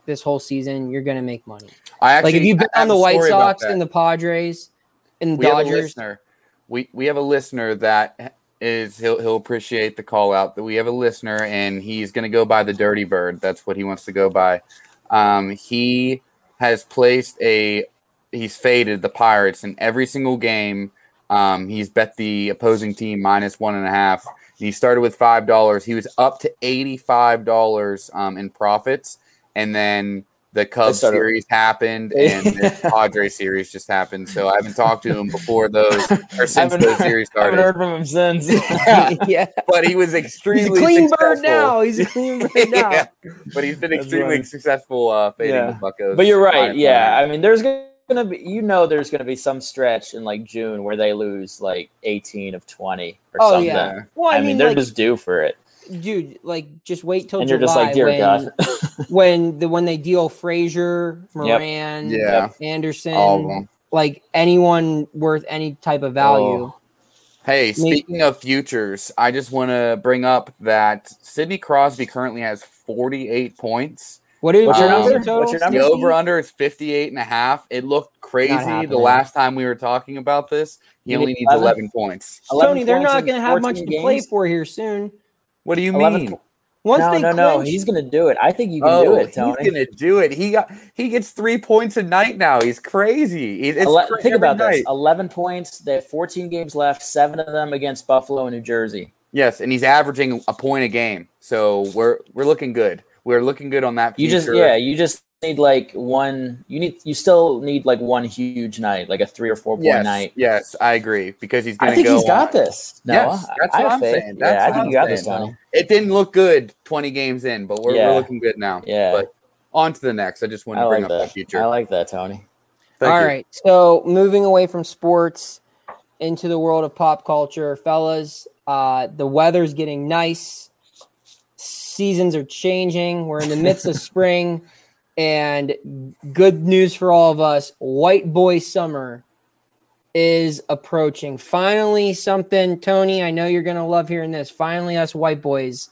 Speaker 1: this whole season, you're gonna make money.
Speaker 2: I actually
Speaker 1: like if you bet on the White Sox and the Padres and the
Speaker 2: we have
Speaker 1: Dodgers.
Speaker 2: listener. We we have a listener that is he'll he'll appreciate the call out that we have a listener and he's gonna go by the Dirty Bird. That's what he wants to go by. Um, he has placed a he's faded the Pirates in every single game. Um, he's bet the opposing team minus one and a half. He started with five dollars. He was up to eighty five dollars um, in profits, and then the Cubs series happened, and the Padres series just happened. So I haven't talked to him before those or since those series
Speaker 3: I haven't
Speaker 2: started.
Speaker 3: heard from him since.
Speaker 1: yeah.
Speaker 2: But he was
Speaker 1: He's
Speaker 2: extremely
Speaker 1: a clean bird now. He's a clean bird now.
Speaker 2: Yeah, But he's been
Speaker 3: That's
Speaker 2: extremely
Speaker 3: funny.
Speaker 2: successful uh, fading
Speaker 3: Yeah.
Speaker 2: the Buccos.
Speaker 3: But you're right. Yeah, I mean, there's gonna be, you know, there's gonna be some stretch in like June where they lose like 18 of 20 or
Speaker 1: Oh
Speaker 3: something.
Speaker 1: yeah. Well,
Speaker 3: I,
Speaker 1: I,
Speaker 3: mean,
Speaker 1: mean,
Speaker 3: they're
Speaker 1: like,
Speaker 3: just due for it,
Speaker 1: dude, like just wait till
Speaker 3: and
Speaker 1: July
Speaker 3: you're just like, dear
Speaker 1: when,
Speaker 3: God.
Speaker 1: when the when they deal Frazier,
Speaker 3: Yep.
Speaker 1: Moran,
Speaker 2: Yeah.
Speaker 1: Anderson,
Speaker 2: All of them.
Speaker 1: like anyone worth any type of oh. value.
Speaker 3: Oh.
Speaker 2: Hey, speaking of futures, I just want to bring up that Sidney Crosby currently has 48 points.
Speaker 1: What is
Speaker 3: What's
Speaker 2: your
Speaker 1: your
Speaker 2: number?
Speaker 3: What's your
Speaker 2: The over under is 58 and a half. It looked crazy the last time we were talking about this. He
Speaker 3: You
Speaker 2: only needs
Speaker 3: 11?
Speaker 2: 11 points.
Speaker 3: 11
Speaker 1: Tony, they're not going to have much
Speaker 3: 14
Speaker 1: to play for here soon.
Speaker 2: What do you mean?
Speaker 3: po-
Speaker 1: Once
Speaker 3: no,
Speaker 1: they
Speaker 3: no, no. He's gonna do it. I think you can
Speaker 2: Oh,
Speaker 3: do it, Tony.
Speaker 2: he's
Speaker 3: Tony.
Speaker 2: gonna do it. He got he gets three points a night now. He's crazy. It's
Speaker 3: Ele-
Speaker 2: cra-
Speaker 3: think
Speaker 2: every
Speaker 3: about this: 11 points. They have 14 games left. Seven of them against Buffalo and New Jersey.
Speaker 2: Yes, and he's averaging a point a game. So we're we're looking good. We're looking good on that.
Speaker 3: You just yeah, you just need like one. You need you still need like one huge night, like a three or four point
Speaker 2: yes,
Speaker 3: night.
Speaker 2: yes, I agree because he's going to.
Speaker 3: I think
Speaker 2: go.
Speaker 3: he's got
Speaker 2: on.
Speaker 3: this. No,
Speaker 2: Yes, that's
Speaker 3: I
Speaker 2: what
Speaker 3: have
Speaker 2: I'm
Speaker 3: faith.
Speaker 2: saying.
Speaker 3: Yeah,
Speaker 2: That's
Speaker 3: I
Speaker 2: what
Speaker 3: think
Speaker 2: I'm
Speaker 3: you got this,
Speaker 2: saying.
Speaker 3: Tony.
Speaker 2: It didn't look good 20 games in, but we're,
Speaker 3: Yeah.
Speaker 2: we're looking good now.
Speaker 3: Yeah,
Speaker 2: But on to the next. I just wanted
Speaker 3: I
Speaker 2: to bring
Speaker 3: like
Speaker 2: up
Speaker 3: that.
Speaker 2: that future.
Speaker 3: I like that, Tony.
Speaker 2: Thank
Speaker 1: All
Speaker 2: you.
Speaker 1: right. So moving away from sports into the world of pop culture, fellas. Uh, the weather's getting nice. Seasons are changing. We're in the midst of spring, and good news for all of us: White Boy Summer is approaching. Finally, something, Tony. I know you're gonna love hearing this. Finally, us white boys,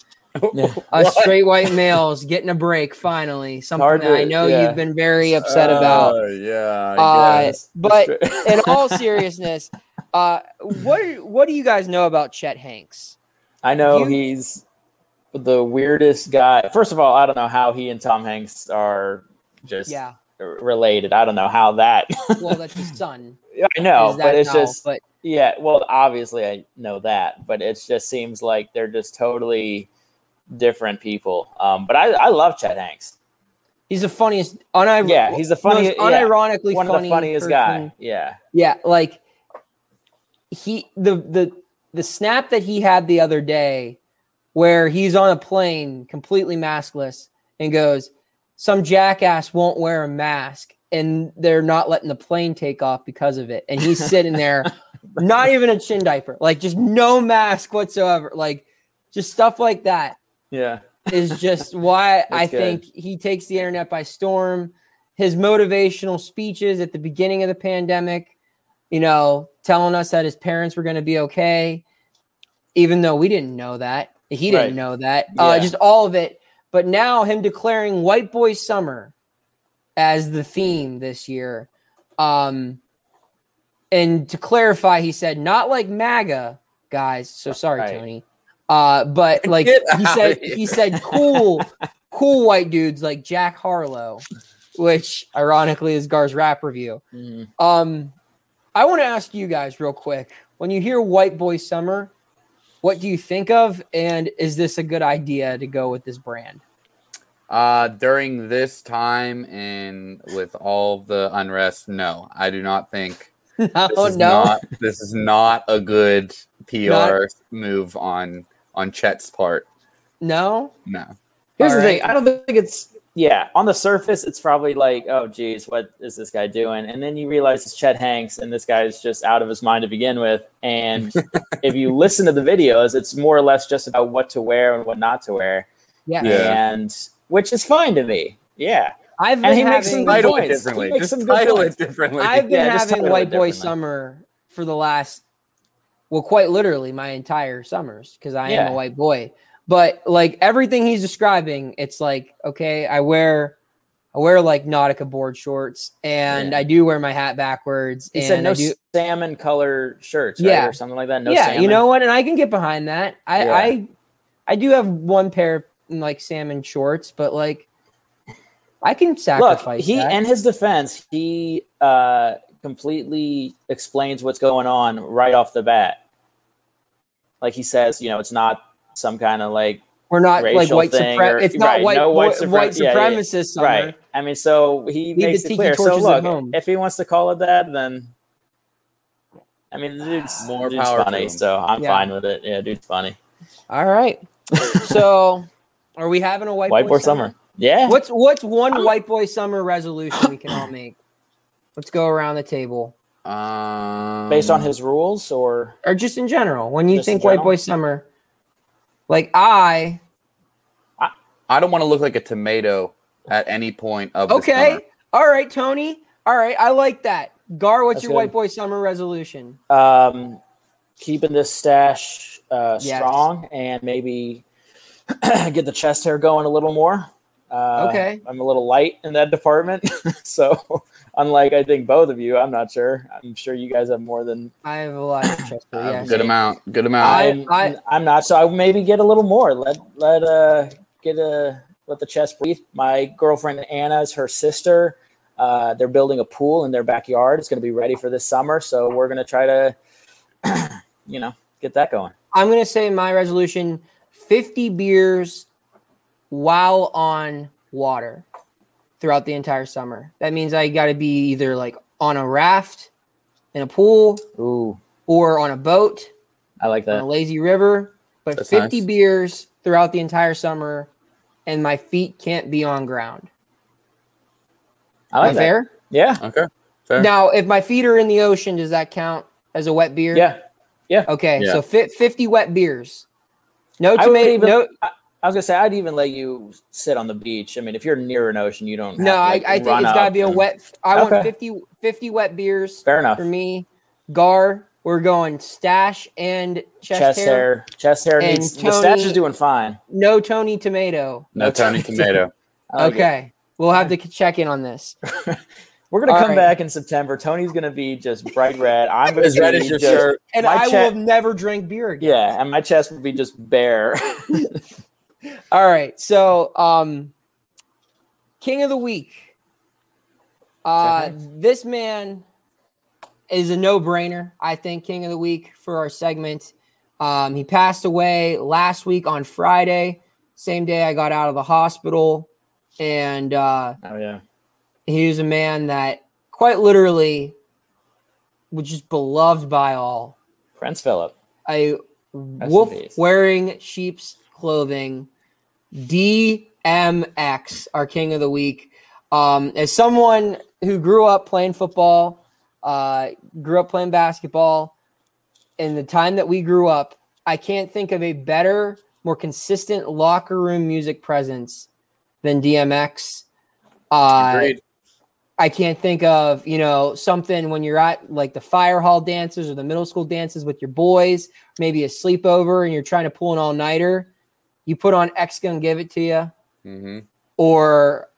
Speaker 3: Yeah.
Speaker 1: us straight white males, getting a break. Finally, something
Speaker 3: hard
Speaker 1: that I know
Speaker 3: yeah.
Speaker 1: you've been very upset about.
Speaker 2: Oh, yeah. I
Speaker 1: Uh, but in all seriousness, Uh, what what do you guys know about Chet Hanks?
Speaker 3: I know
Speaker 1: You-
Speaker 3: he's the weirdest guy. First of all, I don't know how he and Tom Hanks are just
Speaker 1: Yeah,
Speaker 3: related. I don't know how that.
Speaker 1: well, that's his son.
Speaker 3: I know, but it's
Speaker 1: now,
Speaker 3: just
Speaker 1: but
Speaker 3: yeah. Well, obviously I know that, but it just seems like they're just totally different people. Um, but I, I love Chet Hanks.
Speaker 1: he's the funniest. Unir-
Speaker 3: Yeah, he's the funniest. Yeah,
Speaker 1: unironically
Speaker 3: one of the funniest
Speaker 1: person.
Speaker 3: guy. Yeah,
Speaker 1: Yeah, like he the the the snap that he had the other day where he's on a plane completely maskless and goes, Some jackass won't wear a mask and they're not letting the plane take off because of it. And he's sitting there, not even a chin diaper, like just no mask whatsoever. Like just stuff like that
Speaker 3: yeah.
Speaker 1: is just why I
Speaker 3: good.
Speaker 1: think he takes the internet by storm. His motivational speeches at the beginning of the pandemic, you know, telling us that his parents were going to be okay, even though we didn't know that. He didn't
Speaker 3: Right.
Speaker 1: know that. Uh, just all of it. But now him declaring White Boy Summer as the theme this year. Um, and to clarify, he said, not like MAGA guys. So sorry,
Speaker 3: Right.
Speaker 1: Tony. Uh, but like
Speaker 2: Get
Speaker 1: he said, he said, cool, cool white dudes like Jack Harlow, which ironically is Gar's rap review.
Speaker 3: Mhm.
Speaker 1: Um, I want to ask you guys real quick. When you hear White Boy Summer, what do you think of? And is this a good idea to go with this brand?
Speaker 2: Uh, during this time and with all the unrest, no, I do not think
Speaker 1: no,
Speaker 2: this is
Speaker 1: no.
Speaker 2: not this is not a good PR
Speaker 1: Not-
Speaker 2: move on on Chet's part.
Speaker 1: no.
Speaker 2: No.
Speaker 3: Here's the
Speaker 1: All
Speaker 3: thing. I don't think it's yeah. On the surface, it's probably like, oh, geez, what is this guy doing? And then you realize it's Chet Hanks, and this guy is just out of his mind to begin with. And if you listen to the videos, it's more or less just about what to wear and what not to wear,
Speaker 1: Yeah.
Speaker 2: Yeah.
Speaker 3: and which is fine to me. Yeah,
Speaker 1: I've been
Speaker 3: And he makes some
Speaker 1: having,
Speaker 3: good
Speaker 2: Title it
Speaker 3: points.
Speaker 2: differently.
Speaker 3: He makes
Speaker 2: Just
Speaker 3: some good
Speaker 2: title
Speaker 3: points.
Speaker 2: it differently.
Speaker 1: I've been
Speaker 3: Yeah,
Speaker 1: having White Boy. Summer for the last, well, quite literally my entire summers because I am a white boy. But like everything he's describing, it's like okay, I wear, I wear like Nautica board shorts, and
Speaker 3: Yeah.
Speaker 1: I do wear my hat backwards.
Speaker 3: he
Speaker 1: and
Speaker 3: said no
Speaker 1: do,
Speaker 3: salmon color shirts, right?
Speaker 1: Yeah.
Speaker 3: or something like that. No
Speaker 1: yeah,
Speaker 3: salmon.
Speaker 1: you know what? And I can get behind that. I,
Speaker 3: Yeah.
Speaker 1: I, I do have one pair of like salmon shorts, but like, I can
Speaker 3: Look,
Speaker 1: sacrifice.
Speaker 3: he
Speaker 1: that.
Speaker 3: in his defense, he uh, completely explains what's going on right off the bat. Like he says, you know, it's not some kind of like
Speaker 1: We're not like white
Speaker 3: thing
Speaker 1: It's not
Speaker 3: right,
Speaker 1: white
Speaker 3: no
Speaker 1: white,
Speaker 3: white supre-
Speaker 1: white
Speaker 3: yeah, yeah,
Speaker 1: supremacist
Speaker 3: right. I mean, so he
Speaker 1: Leave
Speaker 3: makes it clear. So look, if he wants to call it that, then I mean, the dude's
Speaker 2: More
Speaker 3: dude's
Speaker 2: power
Speaker 3: funny, so I'm
Speaker 1: Yeah.
Speaker 3: fine with it. Yeah, dude's funny.
Speaker 1: All right. so, are we having a white,
Speaker 3: White boy summer. Yeah.
Speaker 1: What's what's one white boy summer resolution we can all make? Let's go around the table,
Speaker 2: Um,
Speaker 3: Based on his rules, or
Speaker 1: or just in general. When you
Speaker 3: Just in
Speaker 1: think white boy summer, like I
Speaker 2: I don't want to look like a tomato at any point of
Speaker 1: okay.
Speaker 2: summer.
Speaker 1: All right, Tony. All right, I like that. Gar, what's
Speaker 3: That's
Speaker 1: your
Speaker 3: good.
Speaker 1: white boy summer resolution?
Speaker 3: um, keeping this stash uh,
Speaker 1: Yes.
Speaker 3: strong and maybe get the chest hair going a little more. Uh,
Speaker 1: Okay.
Speaker 3: I'm a little light in that department, so unlike I think both of you, I'm not sure. I'm sure you guys have more than
Speaker 1: I have a lot of Chester.
Speaker 2: Uh,
Speaker 1: Yes.
Speaker 2: Good amount. Good amount.
Speaker 1: I-
Speaker 3: I'm.
Speaker 1: I-
Speaker 3: I'm not. So I maybe get a little more. Let let uh get a let the chest breathe. My girlfriend Anna's her sister. Uh, they're building a pool in their backyard. It's going to be ready for this summer, so we're going to try to, you know, get that going.
Speaker 1: I'm gonna say my resolution: 50 beers while on water throughout the entire summer. That means I got to be either like on a raft in a pool
Speaker 3: Ooh,
Speaker 1: or on a boat
Speaker 3: I like
Speaker 1: on a
Speaker 3: that.
Speaker 1: lazy river. But
Speaker 2: That's
Speaker 1: 50
Speaker 2: nice.
Speaker 1: beers throughout the entire summer, and my feet can't be on ground.
Speaker 3: I like
Speaker 1: I
Speaker 3: that.
Speaker 1: fair?
Speaker 3: Yeah,
Speaker 2: okay. Fair.
Speaker 1: Now, if my feet are in the ocean, does that count as a wet beer?
Speaker 3: yeah. Yeah.
Speaker 1: Okay,
Speaker 2: Yeah.
Speaker 1: so fi- 50 wet beers. No
Speaker 3: I would
Speaker 1: tomato.
Speaker 3: even-
Speaker 1: no,
Speaker 3: I was gonna say I'd even let you sit on the beach. I mean, if you're near an ocean, you don't.
Speaker 1: No,
Speaker 3: have to,
Speaker 1: I, I think it's got to be a
Speaker 3: and-
Speaker 1: wet. I
Speaker 3: Okay.
Speaker 1: want 50, 50 wet beers
Speaker 3: Fair enough.
Speaker 1: for me. Gar, we're going stash and chest,
Speaker 3: Chest
Speaker 1: hair.
Speaker 3: hair, chest hair
Speaker 1: And
Speaker 3: needs. the stash is doing fine.
Speaker 1: No Tony tomato.
Speaker 2: no Tony Tomato.
Speaker 3: I like it.
Speaker 1: okay, we'll have to check in on this.
Speaker 3: We're gonna
Speaker 1: All
Speaker 3: come
Speaker 1: right.
Speaker 3: back in September. Tony's gonna be just bright red. I'm gonna
Speaker 2: As red as your
Speaker 3: just-
Speaker 2: shirt.
Speaker 1: And I
Speaker 3: cha-
Speaker 1: will have never drank beer again.
Speaker 3: Yeah, and my chest will be just bare.
Speaker 1: All right. So, um, King of the Week. Uh, this man is a no-brainer. I think King of the Week for our segment. Um, he passed away last week on Friday, same day I got out of the hospital, and uh,
Speaker 3: oh yeah.
Speaker 1: he was a man that quite literally was just beloved by all.
Speaker 3: Prince Philip.
Speaker 1: a wolf wearing sheep's clothing. DMX, our king of the week. Um, as someone who grew up playing football, uh, grew up playing basketball, in the time that we grew up, I can't think of a better, more consistent locker room music presence than DMX. Uh,
Speaker 2: Agreed.
Speaker 1: I can't think of, you know, something when you're at like the fire hall dances or the middle school dances with your boys, maybe a sleepover and you're trying to pull an all nighter. You put on X Gon' Give It to You
Speaker 2: hmm
Speaker 1: or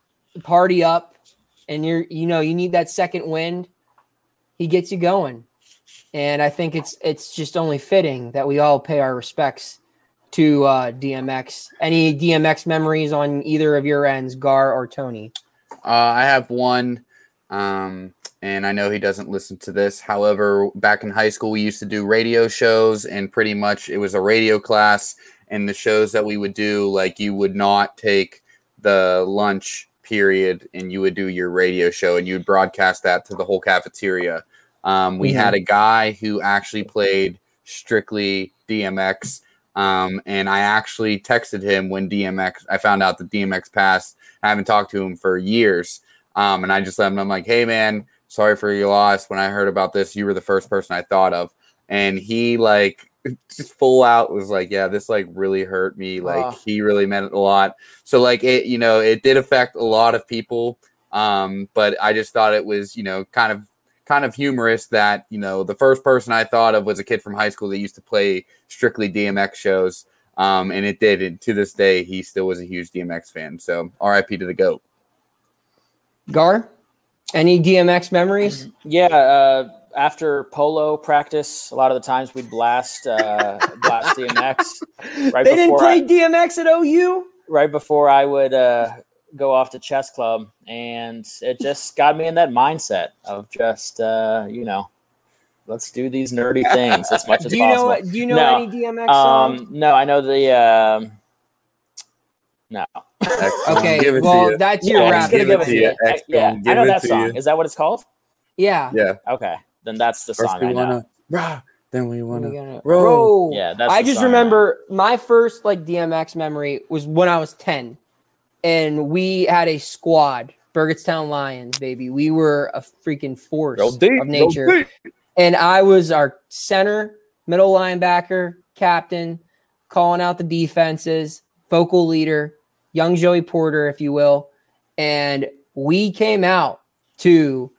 Speaker 1: Party Up and you're, you know, you need that second wind. He gets you going. And I think it's it's just only fitting that we all pay our respects to uh, DMX. Any DMX memories on either of your ends, Gar or Tony?
Speaker 2: Uh, I have one, um, and I know he doesn't listen to this. However, back in high school, we used to do radio shows, and pretty much it was a radio class. And the shows that we would do, like you would not take the lunch period, and you would do your radio show, and you would broadcast that to the whole cafeteria. Um, we
Speaker 1: Mhm.
Speaker 2: had a guy who actually played strictly DMX. Um, and I actually texted him when DMX, I found out that DMX passed. I haven't talked to him for years. Um, and I just let him know, I'm like, hey, man, sorry for your loss. When I heard about this, you were the first person I thought of. And he, like, just full out was like, yeah, this, like, really hurt me. Like,
Speaker 1: Oh.
Speaker 2: he really meant it a lot. So, like, it, you know, it did affect a lot of people. Um, but I just thought it was, you know, kind of kind of humorous that you know the first person I thought of was a kid from high school that used to play strictly DMX shows, um, and it did. And to this day, he still was a huge DMX fan. So R.I.P. to the goat.
Speaker 1: Gar, any DMX memories?
Speaker 3: Yeah, uh, after polo practice, a lot of the times we'd blast uh, blast DMX right
Speaker 1: they didn't play
Speaker 3: I,
Speaker 1: DMX at OU.
Speaker 3: right before I would uh, go off to chess club, and it just got me in that mindset of just uh, you know, let's do these nerdy things as much as
Speaker 1: Do you
Speaker 3: possible.
Speaker 1: what- Do you know
Speaker 3: No.
Speaker 1: any DMX songs?
Speaker 3: Um, no, I know the. Um, no.
Speaker 1: Okay,
Speaker 2: Give it to
Speaker 1: well,
Speaker 2: you.
Speaker 1: that's your
Speaker 3: Yeah,
Speaker 1: rap.
Speaker 3: just gonna
Speaker 2: Give
Speaker 3: give
Speaker 2: it
Speaker 3: it
Speaker 2: to
Speaker 3: to
Speaker 2: you.
Speaker 3: you. Yeah,
Speaker 2: gonna
Speaker 3: I know
Speaker 2: it
Speaker 3: that song.
Speaker 2: you.
Speaker 3: Is that what it's called?
Speaker 1: Yeah.
Speaker 2: Yeah.
Speaker 3: Okay, then that's the
Speaker 2: First
Speaker 3: song
Speaker 2: we
Speaker 3: I
Speaker 2: wanna rah, then we wanna roll.
Speaker 1: roll.
Speaker 3: Yeah, that's.
Speaker 1: I just
Speaker 3: song know.
Speaker 1: remember my first like DMX memory was when I was 10 and we had a squad, Burgettstown Lions, baby. We were a freaking force
Speaker 2: deep,
Speaker 1: of nature. And I was our center, middle linebacker, captain, calling out the defenses, vocal leader, young Joey Porter, if you will. And we came out to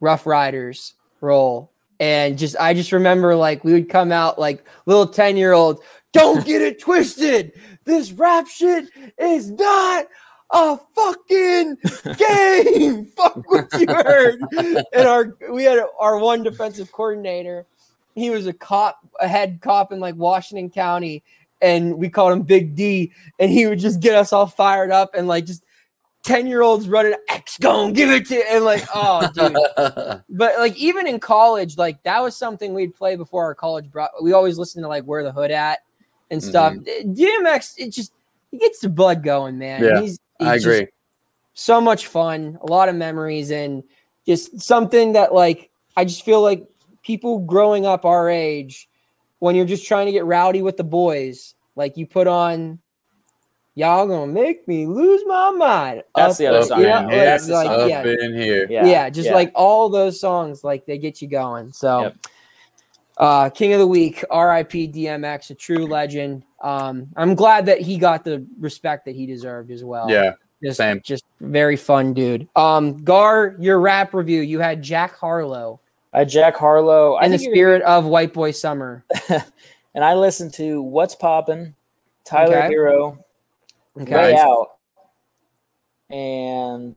Speaker 1: Ruff Ryders roll. And just I just remember like we would come out like little 10 year olds, don't get it twisted. This rap shit is not a fucking game. Fuck what you heard. And our we had our one defensive coordinator. He was a cop, a head cop in like Washington County, and we called him Big D. And he would just get us all fired up and like just 10 year olds running X gonna give it to. And like, oh dude. But like even in college, like that was something we'd play before our college brought. We always listened to like where the hood at and stuff. Mm-hmm. DMX, it just he gets the blood going, man.
Speaker 2: Yeah,
Speaker 1: he's, he's
Speaker 2: I agree.
Speaker 1: so much fun, a lot of memories, and just something that like I just feel like people growing up our age, when you're just trying to get rowdy with the boys, like you put on. Y'all gonna make me lose my mind.
Speaker 3: That's
Speaker 1: Up
Speaker 3: the other
Speaker 1: in-
Speaker 3: song.
Speaker 1: Yeah,
Speaker 2: in
Speaker 1: like-
Speaker 3: the
Speaker 1: like,
Speaker 3: song.
Speaker 2: up
Speaker 1: yeah,
Speaker 2: in here.
Speaker 3: Yeah,
Speaker 1: yeah, just like all those songs, like they get you going. So,
Speaker 3: Yep.
Speaker 1: uh, King of the Week, R.I.P. DMX, a true legend. Um, I'm glad that he got the respect that he deserved as well.
Speaker 2: Yeah.
Speaker 1: just,
Speaker 2: same.
Speaker 1: just very fun, dude. Um, Gar, your rap review, you had Jack Harlow
Speaker 3: uh, Jack Harlow. I
Speaker 1: in the
Speaker 3: think you're-
Speaker 1: spirit of White Boy Summer.
Speaker 3: and I listened to What's Poppin', Tyler
Speaker 1: Okay.
Speaker 3: Herro,
Speaker 1: Okay,
Speaker 3: Way
Speaker 2: Nice.
Speaker 3: Out, and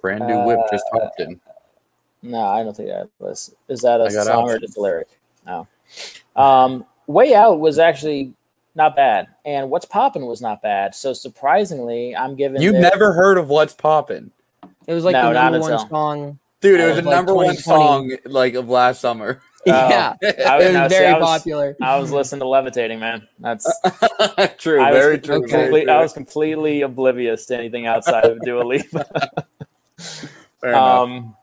Speaker 2: Brand new whip
Speaker 3: Uh,
Speaker 2: just hopped in.
Speaker 3: No, I don't think that was. Is that a
Speaker 2: I got
Speaker 3: song or just a lyric? No. Um, Way Out was actually not bad, and What's Poppin' was not bad. So surprisingly, I'm giving.
Speaker 2: You
Speaker 3: this-
Speaker 2: never heard of What's Poppin'?
Speaker 1: It was like
Speaker 3: No,
Speaker 1: the number one
Speaker 3: until-
Speaker 1: song.
Speaker 2: Dude, it was the
Speaker 1: like
Speaker 2: number one song like of last summer.
Speaker 1: yeah,
Speaker 3: I
Speaker 1: it
Speaker 3: was,
Speaker 1: was
Speaker 3: no, see,
Speaker 1: very
Speaker 3: I was,
Speaker 1: popular.
Speaker 3: I was listening to Levitating, man. That's
Speaker 2: true,
Speaker 3: I was,
Speaker 2: very true.
Speaker 1: okay.
Speaker 2: very
Speaker 3: complete-
Speaker 2: true.
Speaker 3: I was completely oblivious to anything outside of Dua Lipa.
Speaker 2: Fair enough.
Speaker 3: um,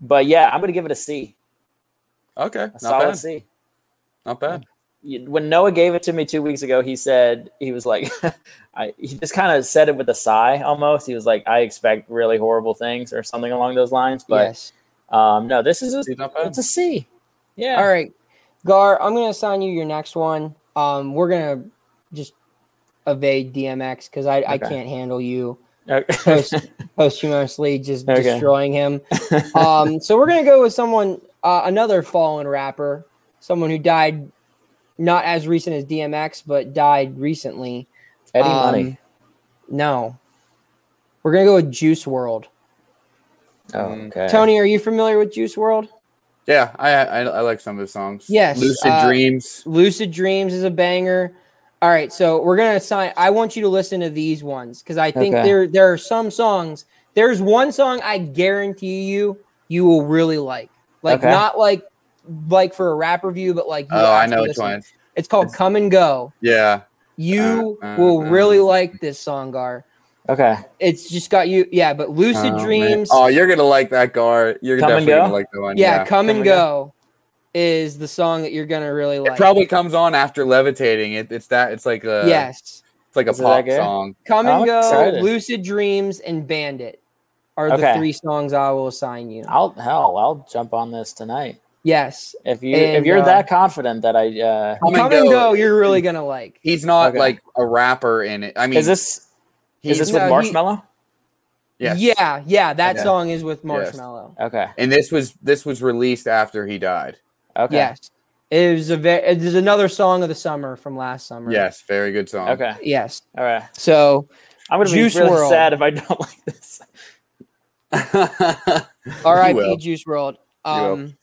Speaker 3: but yeah, I'm gonna give it a C.
Speaker 2: okay,
Speaker 3: A
Speaker 2: not
Speaker 3: solid
Speaker 2: bad.
Speaker 3: C.
Speaker 2: Not bad.
Speaker 3: when Noah gave it to me two weeks ago, he said he was like, I he just kind of said it with a sigh almost. He was like, I expect really horrible things or something along those lines. But
Speaker 1: yes.
Speaker 3: Um, no, this is a,
Speaker 2: Dude, not bad.
Speaker 3: it's a C. Yeah.
Speaker 1: All right, Gar, I'm gonna assign you your next one. Um, we're gonna just evade DMX because I, I can't handle you
Speaker 3: Okay.
Speaker 1: post, posthumously just
Speaker 3: Okay.
Speaker 1: destroying him. Um, so we're gonna go with someone, uh, another fallen rapper, someone who died not as recent as DMX, but died recently.
Speaker 3: Eddie
Speaker 1: Um,
Speaker 3: Money.
Speaker 1: No, we're gonna go with Juice WRLD.
Speaker 3: Oh,
Speaker 2: mm,
Speaker 3: okay.
Speaker 1: Tony, are you familiar with Juice WRLD?
Speaker 2: Yeah, I, I I like some of his songs.
Speaker 1: Yes,
Speaker 2: Lucid
Speaker 1: uh,
Speaker 2: Dreams.
Speaker 1: Lucid Dreams is a banger. All right, so we're gonna assign. I want you to listen to these ones because I think
Speaker 3: Okay.
Speaker 1: there there are some songs. There's one song I guarantee you you will really like. Like
Speaker 3: Okay.
Speaker 1: not like like for a rap review, but like you
Speaker 2: Oh, I know which one.
Speaker 1: It's called "Come and Go."
Speaker 2: Yeah.
Speaker 1: You
Speaker 2: Uh, uh,
Speaker 1: will
Speaker 2: uh.
Speaker 1: really like this song, Gar.
Speaker 3: Okay.
Speaker 1: It's just got you, yeah. But "Lucid
Speaker 2: Oh, man.
Speaker 1: Dreams,"
Speaker 2: Oh, you're gonna like that, Gar. You're
Speaker 3: Come and
Speaker 2: definitely
Speaker 3: Go?
Speaker 2: gonna like the one.
Speaker 1: yeah, "Come, and
Speaker 3: and
Speaker 1: Go," is the song that you're gonna really like?
Speaker 2: It probably comes on after levitating. It, it's that. It's like a.
Speaker 1: yes.
Speaker 2: It's like a
Speaker 3: Is
Speaker 2: pop song.
Speaker 1: Come and
Speaker 3: I'm
Speaker 1: Go,
Speaker 3: excited.
Speaker 1: Lucid Dreams, and Bandit are the three songs I will assign you.
Speaker 3: I'll hell, I'll jump on this tonight.
Speaker 1: Yes.
Speaker 3: If you
Speaker 1: And,
Speaker 3: if you're
Speaker 1: uh,
Speaker 3: that confident that I uh
Speaker 2: Come and
Speaker 1: Come and
Speaker 2: Go.
Speaker 1: Go, you're really going to like.
Speaker 2: He's not
Speaker 3: Okay.
Speaker 2: like a rapper in it. I mean,
Speaker 3: is this
Speaker 2: he's,
Speaker 3: is this
Speaker 1: No,
Speaker 3: with
Speaker 1: he-
Speaker 3: Marshmello?
Speaker 2: Yes.
Speaker 1: Yeah, yeah, that
Speaker 2: Okay.
Speaker 1: song is with Marshmello.
Speaker 3: Okay.
Speaker 2: And this was this was released after he died.
Speaker 3: Okay.
Speaker 1: Yes. It was a very, it is another song of the summer from last summer.
Speaker 2: Yes, very good song.
Speaker 3: Okay.
Speaker 1: Yes.
Speaker 3: All right.
Speaker 1: So,
Speaker 3: I'm gonna
Speaker 1: Juice
Speaker 3: be really
Speaker 1: WRLD.
Speaker 3: sad if I don't like this.
Speaker 1: R.I.P. Juice
Speaker 2: WRLD.
Speaker 1: Um,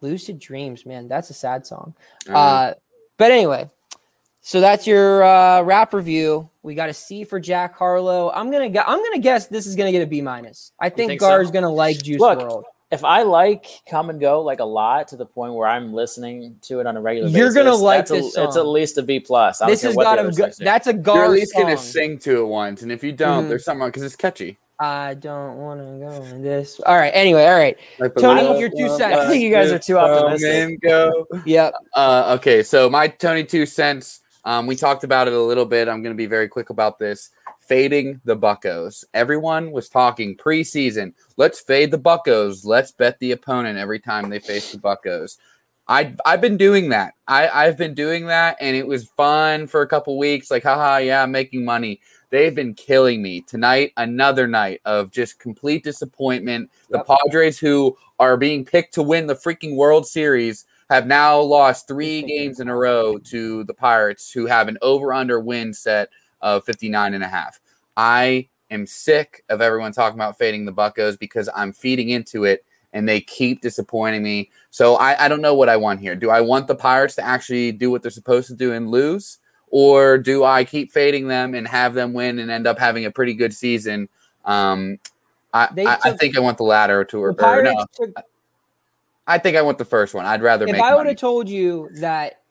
Speaker 1: Lucid Dreams, man, that's a sad song.
Speaker 2: Uh,
Speaker 1: Uh, but anyway, so that's your uh, rap review. We got a C for Jack Harlow. I'm gonna gu- I'm gonna guess this is gonna get a B minus. I think,
Speaker 3: think
Speaker 1: Gar's
Speaker 3: so?
Speaker 1: gonna like Juice
Speaker 3: Look,
Speaker 1: World.
Speaker 3: If I like Come and Go like a lot to the point where I'm listening to it on a regular
Speaker 1: You're
Speaker 3: basis,
Speaker 1: gonna like
Speaker 3: that's a-
Speaker 1: this
Speaker 3: It's at least a B plus. I
Speaker 1: This
Speaker 3: care
Speaker 1: has got
Speaker 3: the
Speaker 1: a
Speaker 3: other
Speaker 1: go-
Speaker 3: songs do.
Speaker 1: that's a
Speaker 2: you're at least
Speaker 1: song.
Speaker 2: gonna sing to it once, and if you don't,
Speaker 1: Mhm.
Speaker 2: there's something because it's catchy.
Speaker 1: I don't want to go in this. All right. Anyway. All right.
Speaker 2: Like
Speaker 1: Tony,
Speaker 2: the
Speaker 1: your two
Speaker 2: love
Speaker 1: cents.
Speaker 3: I think you guys are too
Speaker 2: come
Speaker 3: optimistic.
Speaker 2: and go.
Speaker 1: Yep.
Speaker 2: Uh, okay, so my Tony two cents. Um, we talked about it a little bit. I'm going to be very quick about this. Fading the Buccos. Everyone was talking preseason. Let's fade the Buccos. Let's bet the opponent every time they face the Buccos. I I've been doing that. I I've been doing that, and it was fun for a couple weeks. Like, haha, yeah, I'm making money. They've been killing me tonight. Another night of just complete disappointment. The Padres, who are being picked to win the freaking World Series, have now lost three games in a row to the Pirates, who have an over under win set of 59 and a half. I am sick of everyone talking about fading the Buccos because I'm feeding into it and they keep disappointing me. So I, I don't know what I want here. Do I want the Pirates to actually do what they're supposed to do and lose? Or do I keep fading them and have them win and end up having a pretty good season? Um, I,
Speaker 1: They
Speaker 2: I, I think I want the latter to
Speaker 1: The
Speaker 2: or, or no.
Speaker 1: took
Speaker 2: I think I want the first one. I'd rather
Speaker 1: if
Speaker 2: make
Speaker 1: I would have told you that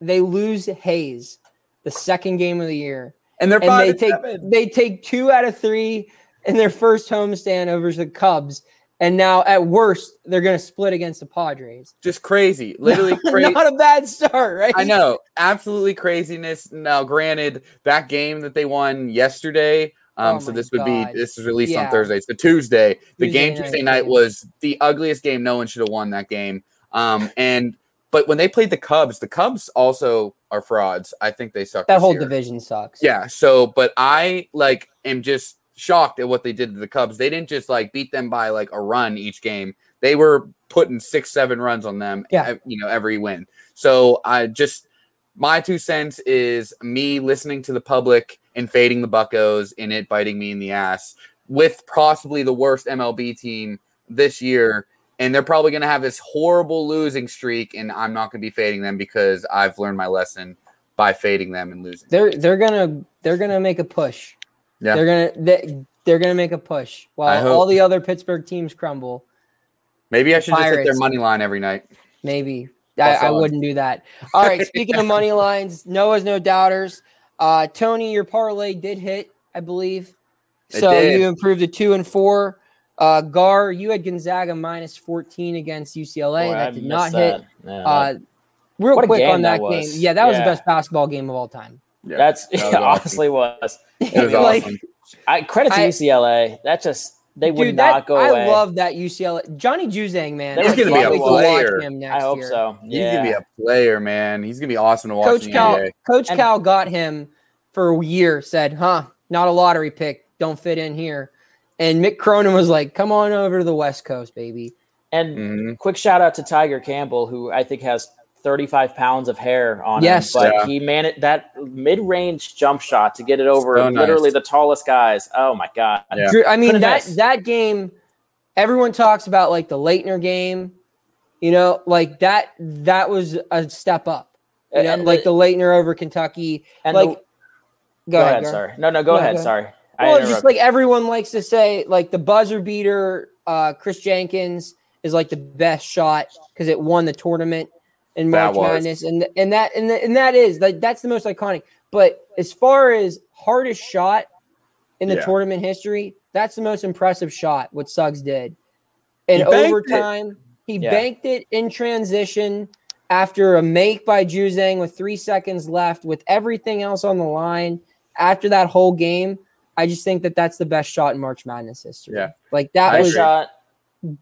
Speaker 1: they lose Hayes the second game of the year
Speaker 2: and they're
Speaker 1: and they take
Speaker 2: seven.
Speaker 1: they take two out of three in their first homestand over the Cubs, and now at worst they're going to split against the Padres.
Speaker 2: just crazy, literally crazy.
Speaker 1: Not a bad start, right?
Speaker 2: I know, absolutely craziness. Now, granted, that game that they won yesterday. Um,
Speaker 1: Oh
Speaker 2: so this would
Speaker 1: God.
Speaker 2: be this is released
Speaker 1: Yeah.
Speaker 2: on Thursday. So Tuesday, the
Speaker 1: Tuesday
Speaker 2: game Tuesday night
Speaker 1: game.
Speaker 2: was the ugliest game. No one should have won that game. Um, and but when they played the Cubs, the Cubs also are frauds. I think they suck.
Speaker 1: That whole
Speaker 2: year.
Speaker 1: division sucks.
Speaker 2: Yeah. So, but I like am just shocked at what they did to the Cubs. They didn't just like beat them by like a run each game. They were putting six, seven runs on them.
Speaker 1: Yeah.
Speaker 2: You know, every win. So I just my two cents is me listening to the public and fading the Buccos and it biting me in the ass with possibly the worst MLB team this year, and they're probably going to have this horrible losing streak, and I'm not going to be fading them because I've learned my lesson by fading them and losing.
Speaker 1: They're they're gonna they're gonna make a push.
Speaker 2: Yeah.
Speaker 1: They're gonna they, they're gonna make a push while all the other Pittsburgh teams crumble.
Speaker 2: Maybe I should just hit their money line every night.
Speaker 1: Maybe I, I wouldn't do that. All right. Speaking of money lines, Noah's no doubters. Uh, Tony, your parlay did hit, I believe.
Speaker 2: It
Speaker 1: So
Speaker 2: did.
Speaker 1: you improved to two and four. Uh, Gar, you had Gonzaga minus fourteen against UCLA.
Speaker 3: Boy, I
Speaker 1: that did not
Speaker 3: missed
Speaker 1: hit.
Speaker 3: that. Yeah,
Speaker 1: Uh, real
Speaker 3: What
Speaker 1: quick on that,
Speaker 3: that was.
Speaker 1: game. Yeah, that was
Speaker 3: Yeah.
Speaker 1: the best basketball game of all time.
Speaker 2: Yeah,
Speaker 3: that's
Speaker 2: that was
Speaker 3: yeah,
Speaker 2: awesome.
Speaker 3: honestly was.
Speaker 2: It was
Speaker 1: Like,
Speaker 2: awesome.
Speaker 3: I credit to
Speaker 1: I-
Speaker 3: UCLA. That just they would
Speaker 1: Dude,
Speaker 3: not
Speaker 1: that,
Speaker 3: go
Speaker 1: I
Speaker 3: away.
Speaker 1: love that UCLA. Johnny Juzang, man.
Speaker 3: He's
Speaker 1: I
Speaker 3: gonna be a
Speaker 1: wait to watch
Speaker 2: player.
Speaker 1: him next
Speaker 3: I hope
Speaker 1: year.
Speaker 3: so.
Speaker 2: He's gonna be a player, man. He's gonna be awesome to watch
Speaker 1: Coach
Speaker 2: in the
Speaker 1: Cal,
Speaker 2: NBA.
Speaker 1: Coach
Speaker 3: And-
Speaker 1: Cal got him for a year. Said, "Huh, not a lottery pick. Don't fit in here." And Mick Cronin was like, "Come on over to the West Coast, baby."
Speaker 3: and
Speaker 2: Mhm.
Speaker 3: quick shout out to Tiger Campbell, who I think has 35 pounds of hair on
Speaker 1: Yes.
Speaker 3: him. But
Speaker 2: Yeah.
Speaker 3: he managed that mid-range jump shot to get it over
Speaker 2: So nice.
Speaker 3: literally the tallest guys. Oh my god!
Speaker 2: Yeah.
Speaker 1: Drew, I mean
Speaker 3: Couldn't
Speaker 1: that
Speaker 3: miss.
Speaker 1: that game. Everyone talks about like the Laettner game. You know, like that. That was a step up. You know,
Speaker 3: And
Speaker 1: like
Speaker 3: the-
Speaker 1: the Laettner over Kentucky.
Speaker 3: And
Speaker 1: like,
Speaker 3: the-
Speaker 1: go,
Speaker 3: go, ahead.
Speaker 1: Gar.
Speaker 3: Sorry. No, no. Go
Speaker 1: No,
Speaker 3: ahead.
Speaker 1: go ahead.
Speaker 3: Sorry. I
Speaker 1: Well, it's just like everyone likes to say, like the buzzer beater, uh, Kris Jenkins is like the best shot because it won the tournament in March. Madness, and and that and, the, and that is like that's the most iconic. But as far as hardest shot in the
Speaker 2: Yeah.
Speaker 1: tournament history, that's the most impressive shot. What Suggs did in
Speaker 2: He banked it.
Speaker 1: overtime, he
Speaker 3: Yeah.
Speaker 1: banked it in transition after a make by Juzang with three seconds left, with everything else on the line. After that whole game, I just think that that's the best shot in March Madness history.
Speaker 2: Yeah.
Speaker 1: like that
Speaker 3: Nice
Speaker 1: was.
Speaker 3: shot.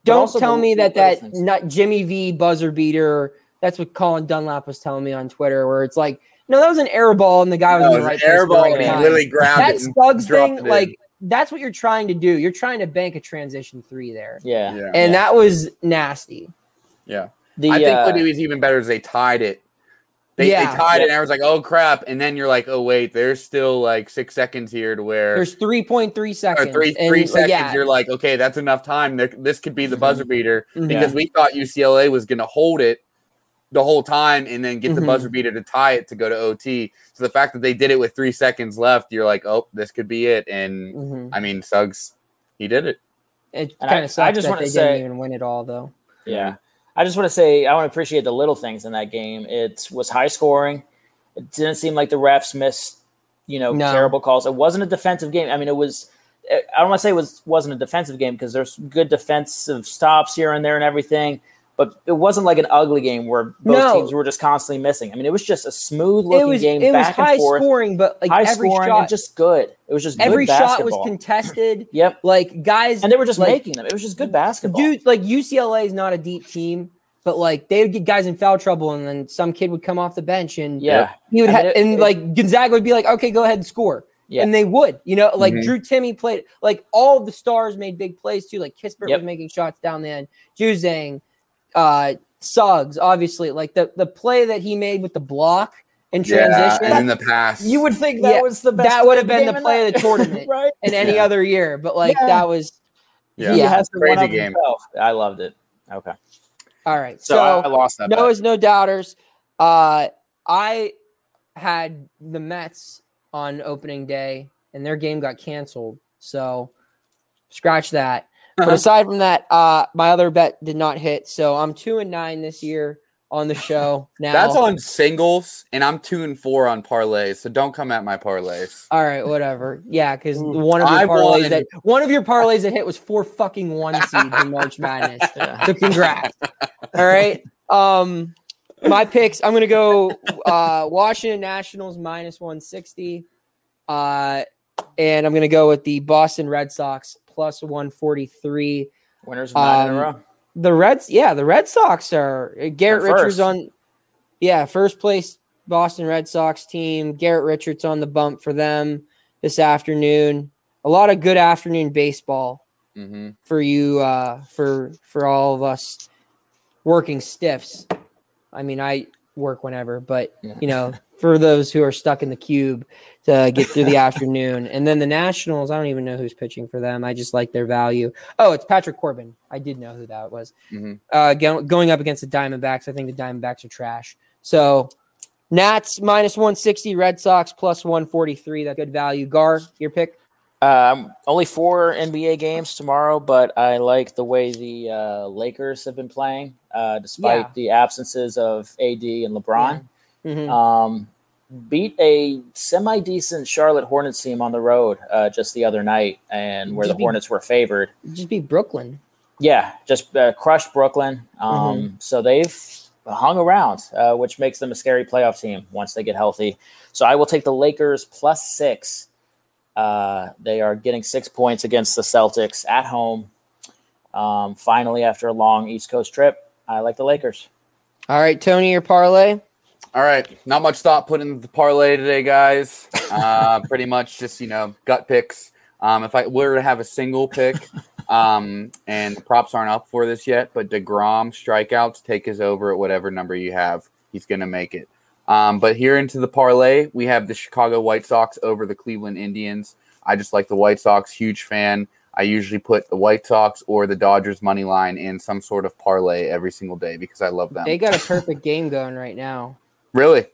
Speaker 1: Don't tell me that that not Jimmy V buzzer beater. That's what Colin Dunlap was telling me on Twitter, where it's like, no, that was an air ball, and the guy was
Speaker 2: That
Speaker 1: in
Speaker 2: was
Speaker 1: the right
Speaker 2: an
Speaker 1: place
Speaker 2: air
Speaker 1: at
Speaker 2: ball,
Speaker 1: right
Speaker 2: and he literally grabbed
Speaker 1: That
Speaker 2: it and
Speaker 1: Suggs thing, like that's what you're trying to do. You're trying to bank a transition three there,
Speaker 3: Yeah.
Speaker 2: yeah,
Speaker 1: and that was nasty.
Speaker 2: yeah.
Speaker 3: The,
Speaker 2: I think
Speaker 3: uh,
Speaker 2: what it was even better is they tied it. They,
Speaker 1: Yeah.
Speaker 2: they tied it,
Speaker 3: and
Speaker 2: and was like, "Oh crap!" And then you're like, "Oh wait, there's still like six seconds here to where
Speaker 1: There's 3.3
Speaker 2: or
Speaker 1: seconds.
Speaker 2: three
Speaker 1: and,
Speaker 2: seconds."
Speaker 1: yeah.
Speaker 2: You're like, "Okay, that's enough time. This could be the buzzer beater."
Speaker 1: Mhm.
Speaker 2: because we thought UCLA was going to hold it the whole time and then get the
Speaker 1: Mhm.
Speaker 2: buzzer beater to tie it to go to OT. So the fact that they did it with three seconds left, you're like, oh, this could be it. And
Speaker 1: Mhm.
Speaker 2: I mean, Suggs, he did it.
Speaker 1: It
Speaker 3: And I-
Speaker 1: kind
Speaker 3: I
Speaker 1: of sucks
Speaker 3: just
Speaker 1: that
Speaker 3: wanna
Speaker 1: they
Speaker 3: say-
Speaker 1: didn't even win it all, though.
Speaker 3: Yeah. I just want to say I want to appreciate the little things in that game. It was high scoring. It didn't seem like the refs missed, you know,
Speaker 1: No.
Speaker 3: terrible calls. It wasn't a defensive game. I mean, it was. I don't want to say it was wasn't a defensive game because there's good defensive stops here and there and everything, but it wasn't like an ugly game where both
Speaker 1: No.
Speaker 3: teams were just constantly missing. I mean, it was just a smooth
Speaker 1: It
Speaker 3: looking
Speaker 1: was
Speaker 3: game,
Speaker 1: it was
Speaker 3: back
Speaker 1: high
Speaker 3: and forth,
Speaker 1: scoring, but like
Speaker 3: high
Speaker 1: every
Speaker 3: scoring,
Speaker 1: shot,
Speaker 3: and just good. It was just good
Speaker 1: every shot was contested.
Speaker 3: Yep,
Speaker 1: Like guys,
Speaker 3: and they were just
Speaker 1: like,
Speaker 3: making them. It was just good basketball.
Speaker 1: dude. Like UCLA is not a deep team, but like they would get guys in foul trouble, and then some kid would come off the bench, and
Speaker 3: yeah,
Speaker 1: he would
Speaker 3: I mean,
Speaker 1: have,
Speaker 3: it-
Speaker 1: and
Speaker 3: it-
Speaker 1: like Gonzaga would be like, okay, go ahead and score.
Speaker 3: Yeah.
Speaker 1: And they would, you know, like
Speaker 2: Mhm.
Speaker 1: Drew Timme played, like all of the stars made big plays too. Like Kispert
Speaker 3: Yep.
Speaker 1: was making shots down the end. Juzang, uh, Suggs, obviously, like the the play that he made with the block in
Speaker 2: Yeah,
Speaker 1: transition.
Speaker 2: and in the past,
Speaker 3: You would think that
Speaker 1: Yeah,
Speaker 3: was the best.
Speaker 1: that would have been the
Speaker 3: in
Speaker 1: play of the tournament.
Speaker 3: right?
Speaker 1: in any
Speaker 2: Yeah.
Speaker 1: other year, but like
Speaker 3: Yeah.
Speaker 1: that was
Speaker 2: yeah,
Speaker 1: Yeah.
Speaker 3: has
Speaker 2: Crazy game.
Speaker 3: himself. I loved it. Okay,
Speaker 1: all right.
Speaker 2: So,
Speaker 1: So,
Speaker 2: I lost that. bet.
Speaker 1: Noah's no doubters. Uh, I had the Mets on opening day, and their game got canceled. So scratch that. But
Speaker 2: Uh-huh.
Speaker 1: aside from that, uh, my other bet did not hit. So I'm two and nine this year on the show. Now
Speaker 2: That's on singles, and I'm two and four on parlays. So don't come at my parlays.
Speaker 1: All right, whatever. Yeah, because one of
Speaker 2: I
Speaker 1: your parlays
Speaker 2: won.
Speaker 1: that one of your parlays that hit was four fucking one seeds in March Madness. So congrats. All right. Um my picks, I'm gonna go uh Washington Nationals minus 160. Uh and I'm gonna go with the Boston Red Sox plus 143.
Speaker 3: winners of nine in a
Speaker 1: Um,
Speaker 3: row.
Speaker 1: The Reds, yeah, the Red Sox are uh, Garrett Richards on yeah, first place Boston Red Sox team. Garrett Richards on the bump for them this afternoon. A lot of good afternoon baseball
Speaker 2: hmm
Speaker 1: for you uh for for all of us working stiffs. I mean, I work whenever, but
Speaker 3: Yeah.
Speaker 1: you know, for those who are stuck in the cube to get through the afternoon. And then the Nationals, I don't even know who's pitching for them. I just like their value. Oh, it's Patrick Corbin. I did know who that was.
Speaker 2: Mhm.
Speaker 1: Uh, go, going up against the Diamondbacks, I think the Diamondbacks are trash. So Nats minus 160, Red Sox plus 143. That good value. Gar, your pick.
Speaker 3: Um, only four NBA games tomorrow, but I like the way the uh, Lakers have been playing, uh, despite
Speaker 1: Yeah.
Speaker 3: the absences of AD and LeBron.
Speaker 1: Mhm.
Speaker 3: Um, beat a semi decent Charlotte Hornets team on the road uh, just the other night, and where the
Speaker 1: be-
Speaker 3: Hornets were favored.
Speaker 1: Just be Brooklyn.
Speaker 3: Yeah, just uh, crushed Brooklyn. Um, So they've hung around, uh, which makes them a scary playoff team once they get healthy. So I will take the Lakers plus six. Uh, they are getting six points against the Celtics at home. Um, finally, after a long East Coast trip, I like the Lakers.
Speaker 1: All right, Tony, your parlay.
Speaker 2: All right, not much thought put into the parlay today, guys. Uh, pretty much just you know gut picks. Um, if I were to have a single pick, um, and the props aren't up for this yet, but Degrom strikeouts take his over at whatever number you have. He's gonna make it. Um, but here into the parlay, we have the Chicago White Sox over the Cleveland Indians. I just like the White Sox, huge fan. I usually put the White Sox or the Dodgers money line in some sort of parlay every single day because I love them.
Speaker 1: They got a perfect game going right now.
Speaker 2: Really?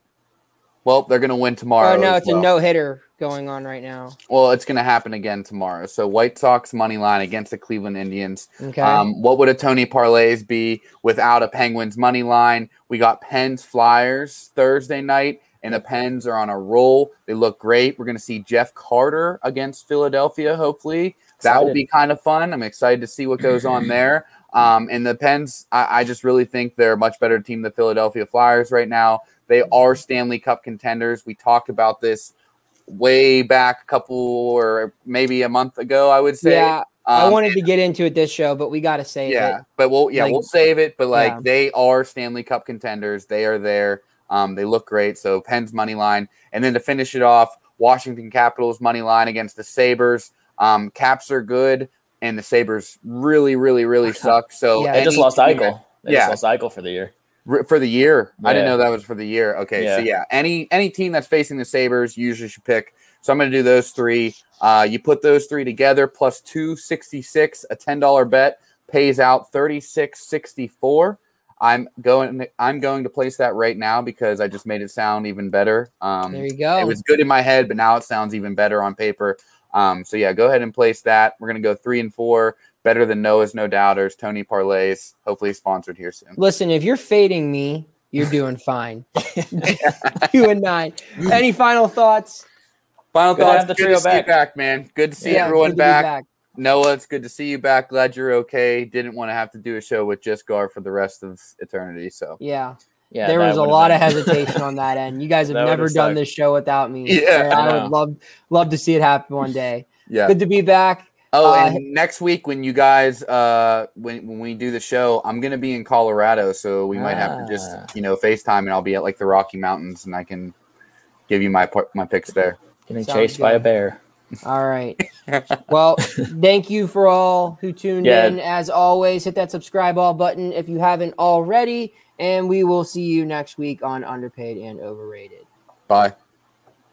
Speaker 2: Well, they're going to win tomorrow.
Speaker 1: Oh no, it's
Speaker 2: well.
Speaker 1: a no hitter going on right now.
Speaker 2: Well, it's going to happen again tomorrow. So White Sox money line against the Cleveland Indians.
Speaker 1: Okay.
Speaker 2: Um, what would a Tony parlays be without a Penguins money line? We got Pens Flyers Thursday night, and the Pens are on a roll. They look great. We're going to see Jeff Carter against Philadelphia. Hopefully, that will be kind of fun. I'm excited to see what goes on there. Um, and the Pens, I, I just really think they're a much better team than Philadelphia Flyers right now. They are Stanley Cup contenders. We talked about this way back a couple or maybe a month ago, I would say.
Speaker 1: yeah, I
Speaker 2: Um,
Speaker 1: wanted to get into it this show, but we got to save
Speaker 2: yeah,
Speaker 1: it.
Speaker 2: Yeah, but we'll yeah
Speaker 1: Like-
Speaker 2: we'll save it. But like
Speaker 1: Yeah.
Speaker 2: they are Stanley Cup contenders. They are there. Um, they look great. So Pens money line, and then to finish it off, Washington Capitals money line against the Sabres. Um, Caps are good, and the Sabres really, really, really suck. So
Speaker 1: Yeah,
Speaker 3: They just lost
Speaker 2: team-
Speaker 3: Eichel. They
Speaker 2: Yeah.
Speaker 3: just lost Eichel for the year.
Speaker 2: R- for the year. I didn't know that was for the year. Okay, so
Speaker 3: Yeah.
Speaker 2: yeah, any any team that's facing the Sabres usually should pick. So I'm going to do those three. Uh, you put those three together plus two sixty six, a ten dollar bet pays out thirty six sixty four. I'm going. I'm going to place that right now because I just made it sound even better. Um,
Speaker 1: There you go.
Speaker 2: It was good in my head, but now it sounds even better on paper. Um, so yeah, go ahead and place that. We're gonna go three and four. Better than Noah's No Doubters, Tony Parlays. Hopefully sponsored here soon.
Speaker 1: Listen, if you're fading me, you're doing fine. Two and nine. Any final thoughts?
Speaker 2: Final
Speaker 3: Good
Speaker 2: thoughts.
Speaker 3: have the
Speaker 2: good
Speaker 3: trio
Speaker 2: to see you
Speaker 3: back.
Speaker 2: back, man. Good to see
Speaker 1: Yeah,
Speaker 2: everyone
Speaker 1: good to be
Speaker 2: back. Noah, it's good to see you back. Glad you're okay. Didn't want to have to do a show with just Gar for the rest of eternity. So
Speaker 1: Yeah,
Speaker 3: Yeah,
Speaker 1: there was a lot
Speaker 3: been-
Speaker 1: of hesitation on that end. You guys have
Speaker 3: That
Speaker 1: never done
Speaker 3: sucked.
Speaker 1: this show without me.
Speaker 2: Yeah.
Speaker 1: I
Speaker 3: I
Speaker 1: would love love to see it happen one day.
Speaker 2: yeah.
Speaker 1: Good to be back.
Speaker 2: Oh,
Speaker 1: Uh,
Speaker 2: and next week when you guys uh when when we do the show, I'm gonna be in Colorado, so we might have to just
Speaker 3: Ah.
Speaker 2: you know FaceTime and I'll be at like the Rocky Mountains and I can give you my par- my picks there.
Speaker 3: Getting
Speaker 1: Sounds
Speaker 3: chased by a bear.
Speaker 1: All right. Well, thank you for all who tuned
Speaker 3: Yeah.
Speaker 1: in. As always, hit that subscribe all button if you haven't already. And we will see you next week on Underpaid and Overrated.
Speaker 2: Bye.